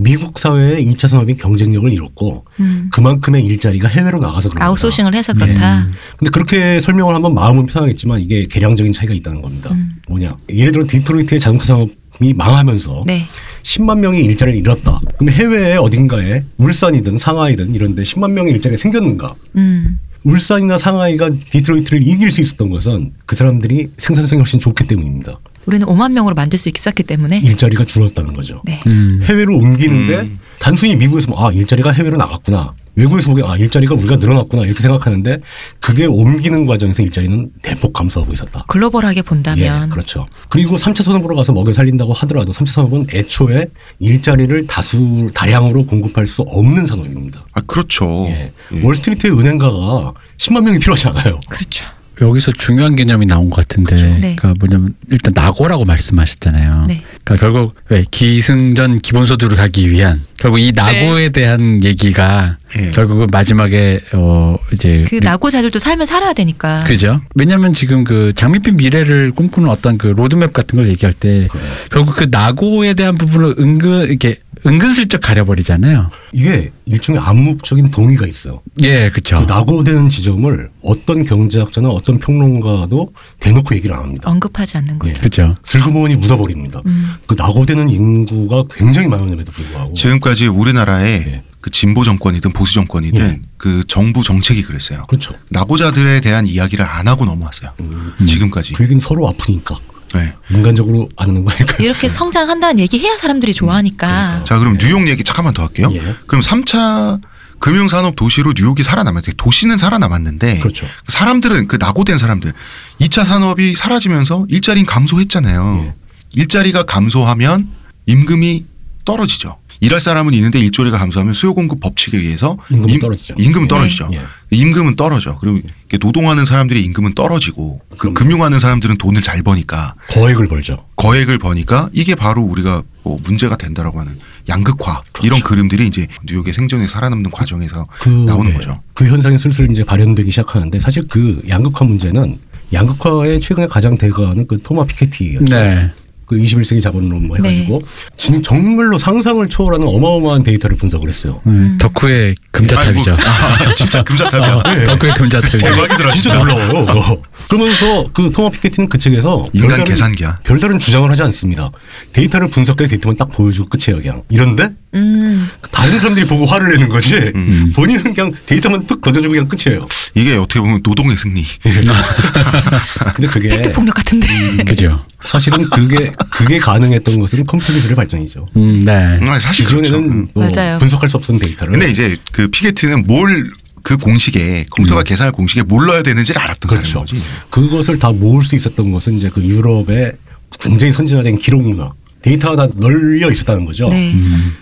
미국 사회의 2차 산업이 경쟁력을 잃었고 음. 그만큼의 일자리가 해외로 나가서 그런. 아웃소싱을 해서 그렇다. 음. 근데 그렇게 설명을 하면 마음은 편하겠지만 이게 계량적인 차이가 있다는 겁니다. 음. 뭐냐? 예를 들어 디트로이트의 자동차 산업이 망하면서 네. 10만 명이 일자리를 잃었다. 그럼 해외에 어딘가에 울산이든 상하이든 이런데 10만 명의 일자리가 생겼는가? 음. 울산이나 상하이가 디트로이트를 이길 수 있었던 것은 그 사람들이 생산성이 훨씬 좋기 때문입니다. 우리는 5만 명으로 만들 수 있었기 때문에. 일자리가 줄었다는 거죠. 네. 음. 해외로 옮기는데 음. 단순히 미국에서 보면 아 일자리가 해외로 나갔구나. 외국에서 보기엔 아 일자리가 우리가 늘어났구나 이렇게 생각하는데 그게 옮기는 과정에서 일자리는 대폭 감소하고 있었다. 글로벌하게 본다면 예, 그렇죠. 그리고 3차 산업으로 가서 먹여 살린다고 하더라도 3차 산업은 애초에 일자리를 다수 다량으로 공급할 수 없는 산업입니다. 아 그렇죠. 예. 예. 월스트리트의 은행가가 10만 명이 필요하지 않아요. 그렇죠. 여기서 중요한 개념이 나온 것 같은데, 네. 그러니까 뭐냐면 일단 낙오라고 말씀하셨잖아요. 네. 그러니까 결국 왜 기승전 기본소득을 가기 위한 결국 이 낙오에 대한 얘기가 예. 결국은 마지막에 어 이제 그 나고자들도 삶을 살아야 되니까. 그죠? 왜냐하면 지금 그 장밋빛 미래를 꿈꾸는 어떤 그 로드맵 같은 걸 얘기할 때 결국 그 낙오에 대한 부분을 은근 이렇게 은근슬쩍 가려버리잖아요. 이게 일종의 암묵적인 동의가 있어요. 예, 그렇죠. 그 낙오되는 지점을 어떤 경제학자나 어떤 평론가도 대놓고 얘기를 안 합니다. 언급하지 않는 거죠. 예. 그렇죠. 슬그머니 묻어버립니다. 음. 그 낙오되는 인구가 굉장히 많음에도 불구하고 지금까지 우리나라에 예. 그 진보 정권이든 보수 정권이든 예. 그 정부 정책이 그랬어요. 그렇죠. 낙오자들에 대한 이야기를 안 하고 넘어왔어요. 음. 지금까지. 그 얘기는 서로 아프니까 네. 인간적으로 안 하는 거 아닐까요? 이렇게 성장한다는 얘기 해야 사람들이 좋아하니까. 자, 그럼 뉴욕 얘기 잠깐만 더 할게요. 예. 그럼 3차 금융산업 도시로 뉴욕이 살아남았대. 도시는 살아남았는데 그렇죠. 사람들은 그 낙오된 사람들 2차 산업이 사라지면서 일자리는 감소했잖아요. 예. 일자리가 감소하면 임금이 떨어지죠. 일할 사람은 있는데 일자리가 감소하면 수요 공급 법칙에 의해서 임금은 임- 떨어지죠. 임금은 떨어지죠. 예. 임금은 떨어져. 그리고 노동하는 사람들의 임금은 떨어지고 그. 금융하는 사람들은 돈을 잘 버니까 거액을 벌죠. 거액을 버니까 이게 바로 우리가 뭐 문제가 된다라고 하는 양극화 그렇죠. 이런 그림들이 이제 뉴욕의 생존에 살아남는 과정에서 그 나오는 예. 거죠. 그 현상이 슬슬 이제 발현되기 시작하는데 사실 그 양극화 문제는 양극화의 최근에 가장 대가는 그 토마 피케티였죠. 네. 그 21세기 자본론 뭐 해가지고 진 정말로 상상을 초월하는 어마어마한 데이터를 분석을 했어요. 음, 덕후의 금자탑이죠. 아이고, 아, 진짜 금자탑이야. 네. 덕후의 금자탑이죠. 대박이더라 진짜 진짜. 놀라워요. 그거. 그러면서 그 토마 피케티는 그 책에서 인간 별다른- 계산기야. 별다른 주장을 하지 않습니다. 데이터를 분석해 데이터만 딱 보여주고 끝이에요, 그냥. 이런데 음. 다른 사람들이 보고 화를 내는 거지. 음. 본인은 그냥 데이터만 툭 던져주고 그냥 끝이에요. 이게 어떻게 보면 노동의 승리. 근데 그게 팩트 폭력 같은데. 그죠. 사실은 그게 그게 가능했던 것은 컴퓨터 기술의 발전이죠. 음, 네. 아, 사실 그렇죠. 기존에는 음. 뭐 맞아요. 분석할 수 없는 데이터를. 근데 이제 그 피케티는 뭘 그 공식에 컴퓨터가 계산할 공식에 뭘 넣어야 되는지를 알았던 음. 그렇죠. 사람인 거지. 그것을 다 모을 수 있었던 것은 이제 그 유럽의 굉장히 선진화된 기록 문화. 데이터가 다 널려 있었다는 거죠. 네.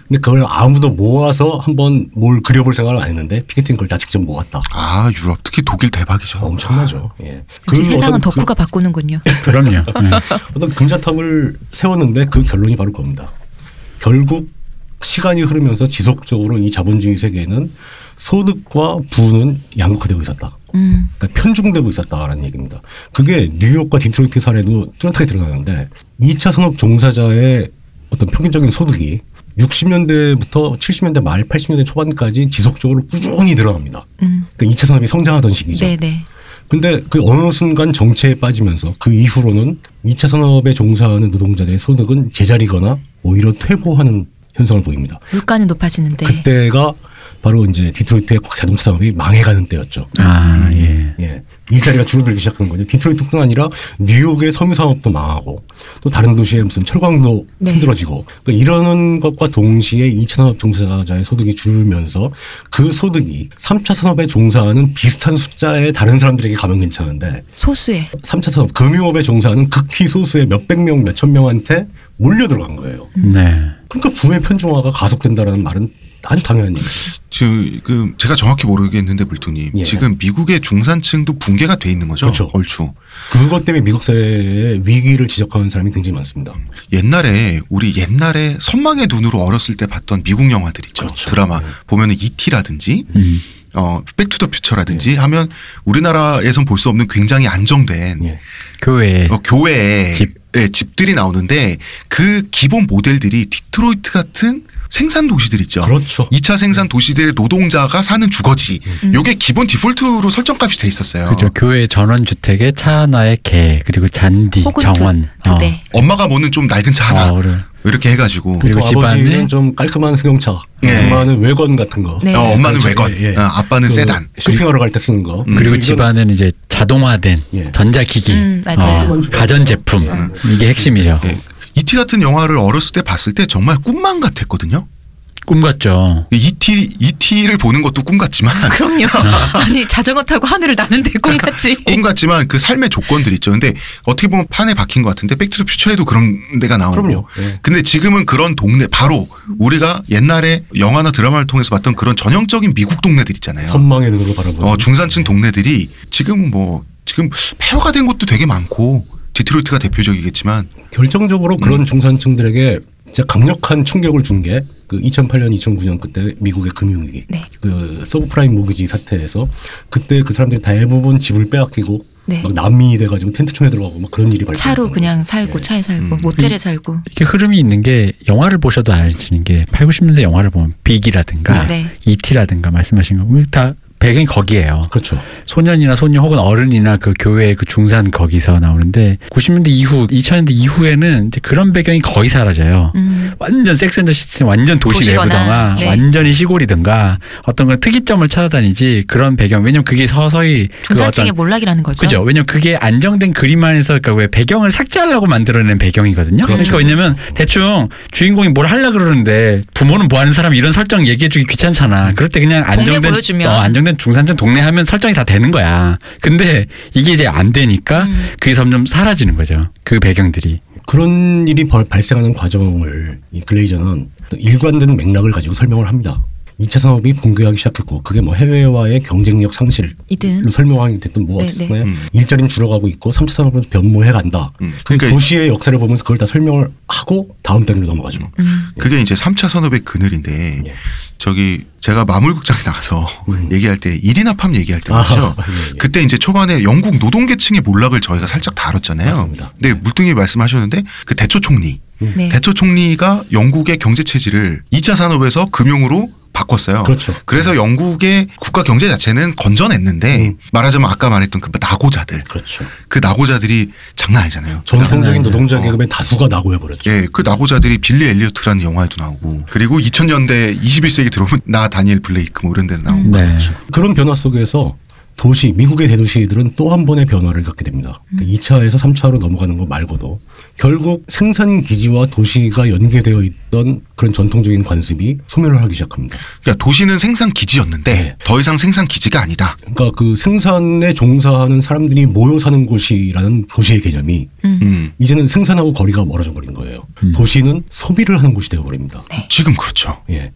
근데 그걸 아무도 모아서 한번 뭘 그려볼 생각을 안 했는데 피케티는 그걸 다 직접 모았다. 아 유럽 특히 독일 대박이죠. 엄청나죠. 예. 역시 세상은 어떤 그- 덕후가 바꾸는군요. 그럼요. 네. 어떤 금자탑을 세웠는데 그 결론이 바로 그겁니다. 결국 시간이 흐르면서 지속적으로 이 자본주의 세계는 소득과 부는 양극화되고 있었다. 음. 그러니까 편중되고 있었다라는 얘기입니다. 그게 뉴욕과 디트로이트 사례도 뚜렷하게 드러나는데 2차 산업 종사자의 어떤 평균적인 소득이 60년대부터 70년대 말 80년대 초반까지 지속적으로 꾸준히 늘어납니다. 음. 그러니까 2차 산업이 성장하던 시기죠. 네네. 근데 그 어느 순간 정체에 빠지면서 그 이후로는 2차 산업에 종사하는 노동자들의 소득은 제자리거나 오히려 퇴보하는 현상을 보입니다. 물가는 높아지는데. 그때가 바로 이제 디트로이트의 자동차 산업이 망해가는 때였죠. 아, 예. 예. 일자리가 줄어들기 시작하는 거죠. 디트로이트뿐 아니라 뉴욕의 섬유 산업도 망하고 또 다른 도시의 무슨 철광도 네. 힘들어지고 그러니까 이러는 것과 동시에 2차 산업 종사자의 소득이 줄면서 그 소득이 3차 산업에 종사하는 비슷한 숫자의 다른 사람들에게 가면 괜찮은데 소수의. 3차 산업 금융업에 종사하는 극히 소수의 몇백 명, 몇천 명한테 몰려 들어간 거예요. 네. 그러니까 부의 편중화가 가속된다라는 말은 아주 얘기죠. 지금 제가 정확히 모르겠는데 물뚝님 예. 지금 미국의 중산층도 붕괴가 돼 있는 거죠. 그렇죠. 얼추. 그것 때문에 미국 사회의 위기를 지적하는 사람이 굉장히 많습니다. 옛날에 우리 옛날에 선망의 눈으로 어렸을 때 봤던 미국 영화들 있죠. 그렇죠. 드라마 네. 보면은 이티라든지 음. 어 백투더 퓨처라든지 하면 우리나라에선 볼 수 없는 굉장히 안정된 예. 교외. 어, 교외 집. 예, 집들이 나오는데 그 기본 모델들이 디트로이트 같은 생산 도시들 있죠. 그렇죠. 2차 생산 도시들의 노동자가 사는 주거지. 요게 기본 디폴트로 설정값이 돼 있었어요. 그죠. 교외 전원 주택에 차 하나에 개 그리고 잔디 혹은 정원. 두, 두 대. 엄마가 모는 좀 낡은 차 하나. 어, 그래. 이렇게 해가지고. 그리고 아버지는 좀 깔끔한 승용차, 예. 엄마는 왜건 같은 거. 네. 어, 엄마는 그렇죠. 왜건, 예, 예. 어, 아빠는 그 세단. 쇼핑하러 갈 때 쓰는 거. 음. 그리고 집안은 이제 자동화된 예. 전자기기, 음. 어, 가전 제품 이게 핵심이죠. 예. 이티 같은 영화를 어렸을 때 봤을 때 정말 꿈만 같았거든요. 꿈 같죠. 이티 이티를 보는 것도 꿈 같지만 그럼요. 아니 자전거 타고 하늘을 나는데 꿈 같지. 꿈 같지만 그 삶의 조건들 있죠. 근데 어떻게 보면 판에 박힌 것 같은데 백투더 퓨처에도 그런 데가 나오고. 그럼요. 예. 근데 지금은 그런 동네 바로 우리가 옛날에 영화나 드라마를 통해서 봤던 그런 전형적인 미국 동네들 있잖아요. 선망의 눈으로 바라보는. 어, 중산층 동네들이 지금 뭐 지금 폐허가 된 곳도 되게 많고 디트로이트가 대표적이겠지만 결정적으로 그런 중산층들에게 진짜 강력한 충격을 준 게 그 2008년, 2009년 그때 미국의 금융위기, 네. 그 서브프라임 모기지 사태에서 그때 그 사람들이 대부분 집을 빼앗기고 네. 막 난민이 돼가지고 텐트촌에 들어가고 막 그런 일이 발생. 차로 그냥 살고 차에 살고 음. 모텔에 살고. 이렇게 흐름이 있는 게 영화를 보셔도 알 수 있는 게 8, 90년대 영화를 보면 빅이라든가 네. 이티라든가 말씀하신 거다 배경이 거기에요. 그렇죠. 소년이나 소녀 혹은 어른이나 그 교회 그 중산 거기서 나오는데 90년대 이후 2000년대 이후에는 이제 그런 배경이 거의 사라져요. 음. 완전 섹스앤더 시티 완전 도시 내부던가 네. 완전히 시골이든가 어떤 그런 특이점을 찾아다니지 그런 배경 왜냐면 그게 서서히 그 중산층의 어떤 몰락이라는 거죠. 그죠. 왜냐면 그게 안정된 그림 안에서 그러니까 왜 배경을 삭제하려고 만들어낸 배경이거든요. 그러니까 왜냐면 대충 주인공이 뭘 하려 그러는데 부모는 뭐 하는 사람 이런 설정 얘기해주기 귀찮잖아. 그럴 때 그냥 안정된. 어, 안정된 중산층 동네 하면 설정이 다 되는 거야. 근데 이게 이제 안 되니까 음. 그게 점점 사라지는 거죠. 그 배경들이. 그런 일이 벌- 발생하는 과정을 이 글레이저는 일관된 맥락을 가지고 설명을 합니다. 2차 산업이 붕괴하기 시작했고 그게 뭐 해외와의 경쟁력 상실로 이든 설명하기 됐든 뭐 네, 어쨌든 네. 간에 음. 일자리는 줄어가고 있고 3차 산업은 변모해 간다. 음. 그 그러니까 도시의 역사를 보면서 그걸 다 설명을 하고 다음 단계로 넘어가죠. 음. 그게 이제 3차 산업의 그늘인데 예. 저기 제가 마물극장에 나가서 음. 얘기할 때 1인 합함 얘기할 때 아, 말이죠. 예, 예. 그때 이제 초반에 영국 노동계층의 몰락을 저희가 살짝 다뤘잖아요. 맞습니다. 근데 물뚱이 말씀하셨는데 그 대초 총리, 네. 대초 총리가 영국의 경제 체질을 2차 산업에서 금융으로 바꿨어요. 그렇죠. 그래서 영국의 국가 경제 자체는 건져냈는데 음. 말하자면 아까 말했던 그 나고자들, 그렇죠. 그 나고자들이 장난 아니잖아요. 전통적인 노동자 어. 계급의 다수가 낙오해 버렸죠. 예, 그 나고자들이 빌리 엘리어트라는 영화에도 나오고 그리고 2000년대 21세기 들어오면 나 다니엘 블레이크 뭐 이런 데 나오고 음. 네. 그런 변화 속에서 도시 미국의 대도시들은 또 한 번의 변화를 겪게 됩니다. 음. 2차에서 3차로 넘어가는 것 말고도 결국 생산 기지와 도시가 연계되어 있던 그런 전통적인 관습이 소멸을 하기 시작합니다. 그러니까 도시는 생산 기지였는데 네. 더 이상 생산 기지가 아니다. 그러니까 그 생산에 종사하는 사람들이 모여 사는 곳이라는 도시의 개념이 음. 음. 이제는 생산하고 거리가 멀어져 버린 거예요. 음. 도시는 소비를 하는 곳이 되어 버립니다. 지금 그렇죠. 예.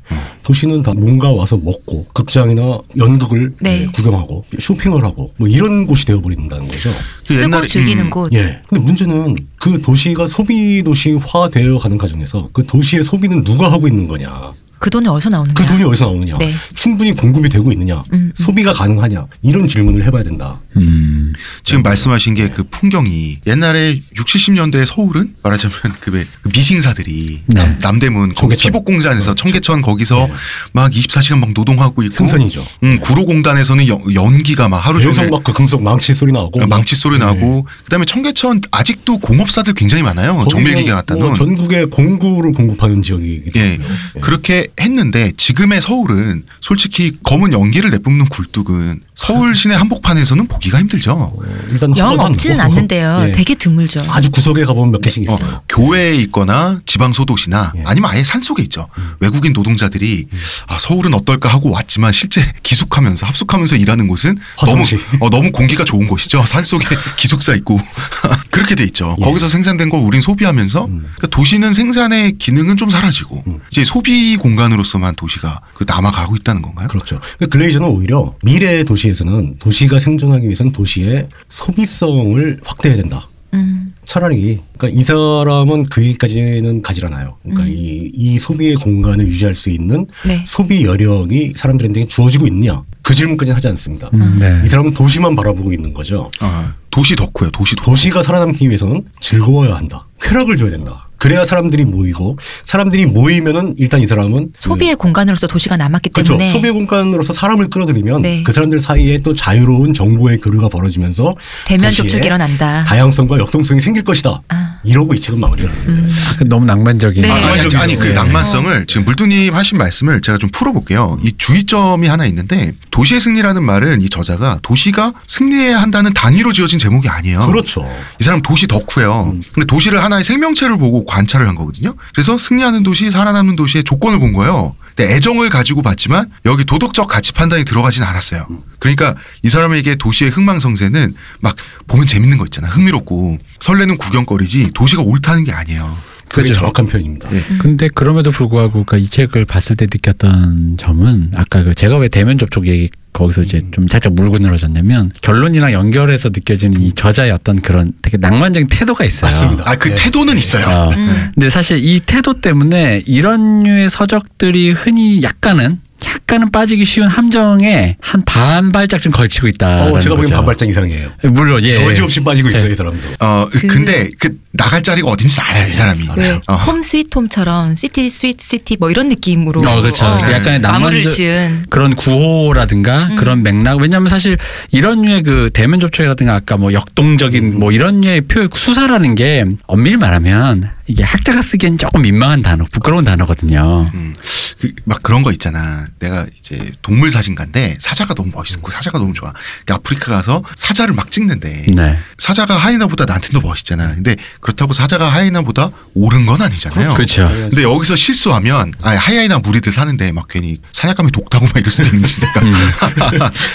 도시는 다 뭔가 와서 먹고 극장이나 연극을 네. 예, 구경하고 쇼핑을 하고 뭐 이런 곳이 되어 버린다는 거죠. 그 쓰고 옛날에- 즐기는 음. 곳. 예. 근데 문제는 그 도시가 소비 도시화 되어 가는 과정에서 그 도시의 소비는 누가 하고 있는 거냐. 그 돈이 어디서 나오느냐? 그 돈이 어디서 나오느냐. 네. 충분히 공급이 되고 있느냐. 음, 음. 소비가 가능하냐. 이런 질문을 해봐야 된다. 음. 지금 말씀하신 게 그 풍경이 옛날에 60, 70년대 서울은 말하자면 그, 왜그 미싱사들이 네. 남, 남대문 거기 청계천. 피복공단에서 청계천 거기서 네. 막 24시간 막 노동하고 있고 생선이죠. 음, 구로공단에서는 연- 연기가 막 하루 종일 막그 금속 망치 소리 나오고. 막 망치 소리 네. 나고 그다음에 청계천 아직도 공업사들 굉장히 많아요. 정밀기계 갖다 뭐 놓은 전국에 공구를 공급하는 지역이기도 예. 예. 그렇게 했는데 지금의 서울은 솔직히 검은 연기를 내뿜는 굴뚝은 서울 시내 한복판에서는 보기가 힘들죠. 어, 일단 영 없지는. 않는데요. 예. 되게 드물죠. 아주 구석에 가보면 몇 개씩 어, 있어요. 교외에 있거나 지방 소도시나 예. 아니면 아예 산 속에 있죠. 외국인 노동자들이 아, 서울은 어떨까 하고 왔지만 실제 기숙하면서 합숙하면서 일하는 곳은 너무 화성시. 어, 너무 공기가 좋은 곳이죠. 산 속에 기숙사 있고 그렇게 돼 있죠. 예. 거기서 생산된 걸 우린 소비하면서 음. 그러니까 도시는 생산의 기능은 좀 사라지고 음. 이제 소비 공간 으로서만 도시가 그 남아가고 있다는 건가요? 그렇죠. 그 글레이저는 오히려 미래의 도시에서는 도시가 생존하기 위해서는 도시의 소비성을 확대해야 된다. 음. 차라리 그러니까 이 사람은 거기까지는 가지 않아요. 그러니까 음. 이, 이 소비의 공간을 유지할 수 있는 네. 소비 여력이 사람들한테 주어지고 있느냐 그 질문까지는 하지 않습니다. 음, 네. 이 사람은 도시만 바라보고 있는 거죠. 아, 도시 덕후요. 도시 덕후. 도시가 살아남기 위해서는 즐거워야 한다. 쾌락을 줘야 된다. 그래야 사람들이 모이고 사람들이 모이면은 일단 이 사람은 소비의 공간으로서 도시가 남았기 그렇죠. 때문에 소비 공간으로서 사람을 끌어들이면 네. 그 사람들 사이에 또 자유로운 정보의 교류가 벌어지면서 대면 접촉이 일어난다. 다양성과 역동성이 생길 것이다. 아. 이러고 이 책은 마무리를 합니다. 너무 낭만적인. 네. 아, 아니, 아니, 낭만적이죠. 아니, 그 네. 낭만성을 지금 물두님 하신 말씀을 제가 좀 풀어볼게요. 이 주의점이 하나 있는데 도시의 승리라는 말은 이 저자가 도시가 승리해야 한다는 단위로 지어진 제목이 아니에요. 그렇죠. 이 사람 도시 덕후예요. 음. 근데 도시를 하나의 생명체를 보고 관찰을 한 거거든요. 그래서 승리하는 도시, 살아남는 도시의 조건을 본 거예요. 근데 애정을 가지고 봤지만 여기 도덕적 가치 판단이 들어가진 않았어요. 그러니까 이 사람에게 도시의 흥망성쇠는 막 보면 재밌는 거 있잖아. 흥미롭고 설레는 구경거리지 도시가 옳다는 게 아니에요. 그게 그죠. 정확한 표현입니다. 예. 근데 그럼에도 불구하고 그러니까 이 책을 봤을 때 느꼈던 점은 아까 그 제가 왜 대면 접촉 얘기 거기서 이제 좀 살짝 물고 늘어졌냐면 결론이랑 연결해서 느껴지는 이 저자의 어떤 그런 되게 낭만적인 태도가 있어요. 맞습니다. 아 그 네. 태도는 있어요. 어. 음. 근데 사실 이 태도 때문에 이런 류의 서적들이 흔히 약간은 약간은 빠지기 쉬운 함정에 한 반 발짝쯤 걸치고 있다. 어, 제가 보기엔 반 발짝 이상이에요. 물론 예. 여지없이 빠지고 있어요, 네. 이 사람도. 어 근데 그 나갈 자리가 어딘지 알아요 이 사람이. 왜 어. 홈 스위트 홈처럼 시티 스위트 시티 뭐 이런 느낌으로 어, 그렇죠. 약간의 마무리를 낭만적- 지은 그런 구호라든가 음. 그런 맥락 왜냐하면 사실 이런 류의 그 대면 접촉이라든가 아까 뭐 역동적인 뭐 이런 류의 표 수사라는 게 엄밀히 말하면 이게 학자가 쓰기엔 조금 민망한 단어 부끄러운 단어거든요. 음, 그, 막 그런 거 있잖아. 내가 이제 동물 사진가인데 사자가 너무 멋있고 사자가 너무 좋아. 그러니까 아프리카 가서 사자를 막 찍는데 네. 사자가 하이나보다 나한테는 더 멋있잖아. 근데 그렇다고 사자가 하이나보다 옳은 건 아니잖아요. 그렇죠. 근데 여기서 실수하면 아 하이나 무리들 사는데 막 괜히 사냥감이 독타고 막 이럴 수도 있는지 내가 음.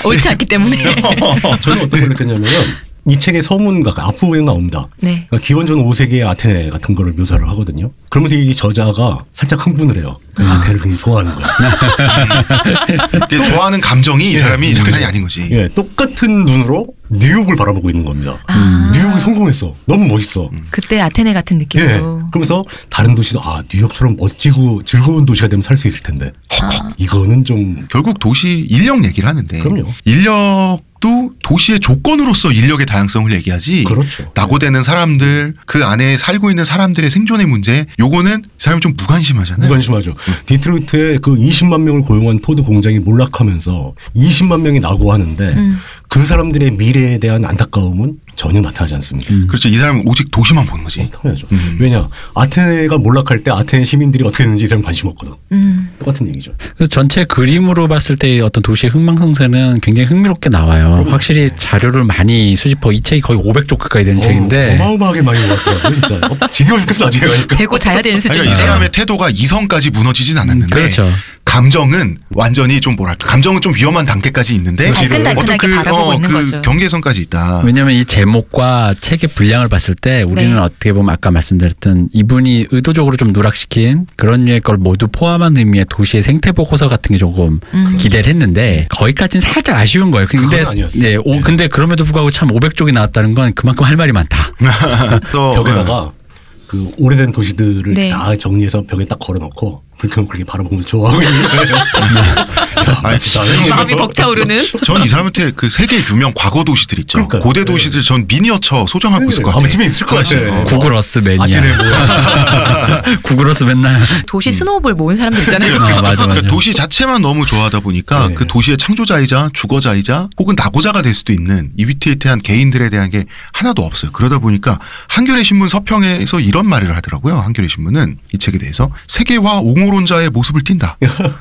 옳지 않기 때문에 저는 어떤 걸 느꼈냐면 이 책의 서문가 앞부분에 나옵니다. 네. 그러니까 기원전 5세기의 아테네 같은 거를 묘사를 하거든요. 그러면서 이 저자가 살짝 흥분을 해요. 그 아테네를 굉장히 좋아하는 거야. 좋아하는 감정이 이 예, 사람이 음, 장난이. 아닌 거지. 예, 똑같은 눈으로 뉴욕을 바라보고 있는 겁니다. 아. 뉴욕이 성공했어. 너무 멋있어. 그때 아테네 같은 예. 느낌으로 그러면서 다른 도시도 아 뉴욕처럼 멋지고 즐거운 도시가 되면 살 수 있을 텐데. 헉헉, 이거는 좀 결국 도시 인력 얘기를 하는데 그럼요. 인력 도 도시의 조건으로서 인력의 다양성을 얘기하지. 그렇죠. 낙오되는 사람들 그 안에 살고 있는 사람들의 생존의 문제 요거는 이 사람이 좀 무관심하잖아요. 무관심하죠. 디트로이트에 그 20만 명을 고용한 포드 공장이 몰락하면서 20만 명이 낙오하는데 음. 그 사람들의 미래에 대한 안타까움은 전혀 나타나지 않습니다. 그렇죠. 이 사람은 오직 도시만 보는 거지. 당연하죠. 음. 왜냐 아테네가 몰락할 때 아테네 시민들이 어떻게 됐는지 이 사람 관심 없거든. 음. 똑같은 얘기죠. 그래서 전체 그림으로 봤을 때 어떤 도시의 흥망성쇠는 굉장히 흥미롭게 나와요. 확실히 자료를 많이 수집하고 이 책이 거의 500쪽 가까이 되는 책인데 어, 어마어마하게 많이 올랐더라고요. 진짜 어, 지겨워 죽겠어 나중에 가니까. 배고 자야 되는 수준. 그러니까 이 사람의 태도가 이성까지 무너지진 않았는데 그렇죠. 감정은 완전히 좀 뭐랄까 감정은 좀 위험한 단계까지 있는데 달끈달끈하게 어떤 그, 바라보고 있는 그 거죠. 경계선까지 있다. 왜냐하면 이 제목과 책의 분량을 봤을 때 우리는 네. 어떻게 보면 아까 말씀드렸던 이분이 의도적으로 좀 누락시킨 그런 류의 걸 모두 포함한 의미의 도시의 생태 보고서 같은 게 조금 음. 기대를 했는데 거기까지는 살짝 아쉬운 거예요. 근데 그건 아니었어요. 네, 오, 근데 그럼에도 불구하고 참 500쪽이 나왔다는 건 그만큼 할 말이 많다. 또 벽에다가 그 오래된 도시들을 네. 다 정리해서 벽에 딱 걸어놓고 불켜놓고 그렇게 바라보면서 좋아하고 있는 거예요. 아니, 마음이 벅차오르는. 전 이 사람한테 그 세계 유명 과거 도시들 있죠. 그러니까요. 고대 네. 도시들 전 미니어처 소장하고 있을 것 같아. 아마 집에 있을 것 같아. 어. 구글어스 매니아. 구글어스 맨날 도시 스노우볼 모은 사람들 있잖아요. 아, 맞아 맞아. 그러니까 도시 자체만 너무 좋아하다 보니까 네. 그 도시의 창조자이자 주거자이자 혹은 낙오자가 될 수도 있는 이비테이트한 개인들에 대한 게 하나도 없어요. 그러다 보니까 한겨레 신문 서평에서 이런 말을 하더라고요. 한겨레 신문은 이 책에 대해서 세계화 옹호 론자의 모습을 띈다.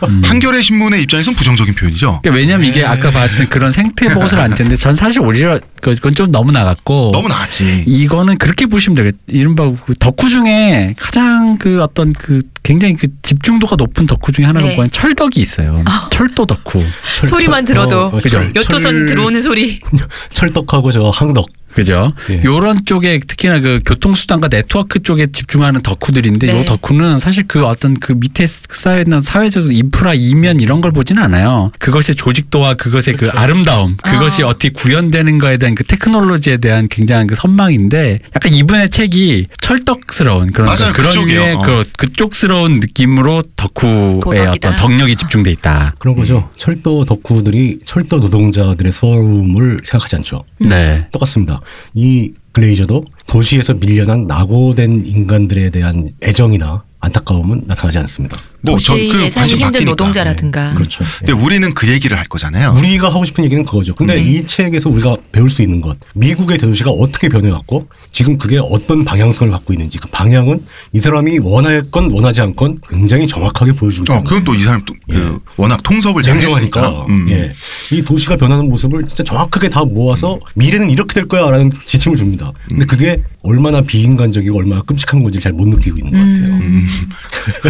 음. 한겨레 신문의 입장에서는 부정적인 표현이죠. 그러니까 왜냐면 이게 아까 봤던 그런 생태 보고서를 안 텐데 전 사실 오히려 그건 좀 너무 나갔고 너무 나았지. 이거는 그렇게 보시면 되겠. 이른바 그 덕후 중에 가장 그 어떤 그 굉장히 그 집중도가 높은 덕후 중에 하나가 네. 철덕이 있어요. 철도 덕후. 철- 소리만 철- 들어도 어, 그죠. 철- 철- 들어오는 소리. 철떡하고 저 항덕. 그죠? 예. 요런 쪽에 특히나 그 교통수단과 네트워크 쪽에 집중하는 덕후들인데 네. 요 덕후는 사실 그 어떤 그 밑에 쌓여있는 사회적 인프라 이면 이런 걸 보지는 않아요. 그것의 조직도와 그것의 그 아름다움, 그것이 아. 어떻게 구현되는 거에 대한 그 테크놀로지에 대한 굉장한 그 선망인데 약간 이분의 책이 철떡스러운 그런 맞아요. 그런 그쪽이요. 류의 어. 그 그쪽스러운 느낌으로 덕후의 도덕이다. 어떤 덕력이 집중돼 있다. 그런 거죠. 철도 덕후들이 철도 노동자들의 서러움을 생각하지 않죠. 네. 똑같습니다. 이 글레이저도 도시에서 밀려난 낙오된 인간들에 대한 애정이나 안타까움은 나타나지 않습니다. 뭐 전그 도시에 살기 관심 힘든. 노동자라든가. 그렇죠. 근데 우리는 그 얘기를 할 거잖아요. 우리가 하고 싶은 얘기는 그거죠. 근데 네. 이 책에서 우리가 배울 수 있는 것, 미국의 대도시가 어떻게 변해왔고 지금 그게 어떤 방향성을 갖고 있는지 그 방향은 이 사람이 원하건 원하지 않건 굉장히 정확하게 보여주고 어, 그건 또이 사람 또그 워낙 통섭을. 냉정하니까 음. 예. 이 도시가 변하는 모습을 진짜 정확하게 다 모아서 미래는 이렇게 될 거야라는 지침을 줍니다. 근데 그게 얼마나 비인간적이고 얼마나 끔찍한 건지 잘 못 느끼고 있는 것 같아요. 음.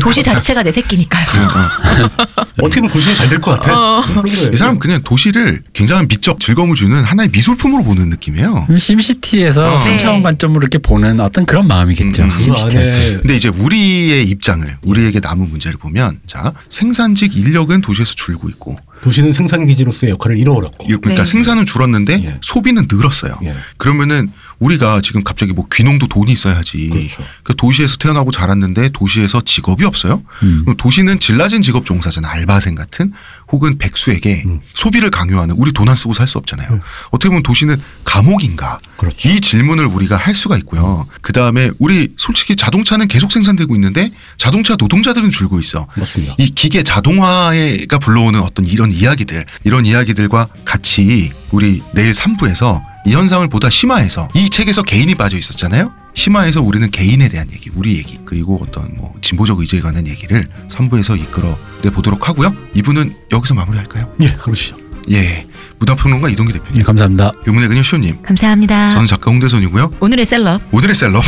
도시 자체가 내 새끼니까요. 어떻게든 도시는 잘 될 것 같아. 거예요. 이 사람 그냥 도시를 굉장한 미적 즐거움을 주는 하나의 미술품으로 보는 느낌이에요. 심시티에서 어. 생차원 네. 관점으로 이렇게 보는 어떤 그런 마음이겠죠. 음, 그 심시티. 안에 근데 이제 우리의 입장을 우리에게 남은 문제를 보면 자 생산직 인력은 도시에서 줄고 있고 도시는 생산 기지로서의 역할을 잃어버렸고. 그러니까 네. 생산은 줄었는데 예. 소비는 늘었어요. 예. 그러면은 우리가 지금 갑자기 뭐 귀농도 돈이 있어야지. 그렇죠. 그 도시에서 태어나고 자랐는데 도시에서 직업이 없어요. 음. 도시는 질 낮은 직업 종사잖아. 알바생 같은 혹은 백수에게 음. 소비를 강요하는 우리 돈 안 쓰고 살 수 없잖아요. 음. 어떻게 보면 도시는 감옥인가? 그렇죠. 이 질문을 우리가 할 수가 있고요. 그 다음에 우리 솔직히 자동차는 계속 생산되고 있는데 자동차 노동자들은 줄고 있어. 맞습니다. 이 기계 자동화가 불러오는 어떤 이런 이야기들, 이런 이야기들과 같이 우리 내일 3부에서 이 현상을 보다 심화해서 이 책에서 개인이 빠져 있었잖아요. 심화해서 우리는 개인에 대한 얘기, 우리 얘기, 그리고 어떤 뭐 진보적 의제에 관한 얘기를 3부에서 이끌어 내 보도록 하고요. 2부는 여기서 마무리할까요? 예, 그러시죠. 예. 무당평론가 이동기 대표님, 예, 감사합니다. 의문의 그녀 쇼님, 감사합니다. 저는 작가 홍대선이고요. 오늘의 셀럽. 오늘의 셀럽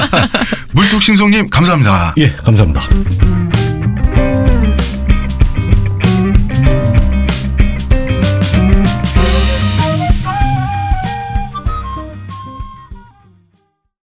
물뚝심송님 감사합니다. 예, 감사합니다.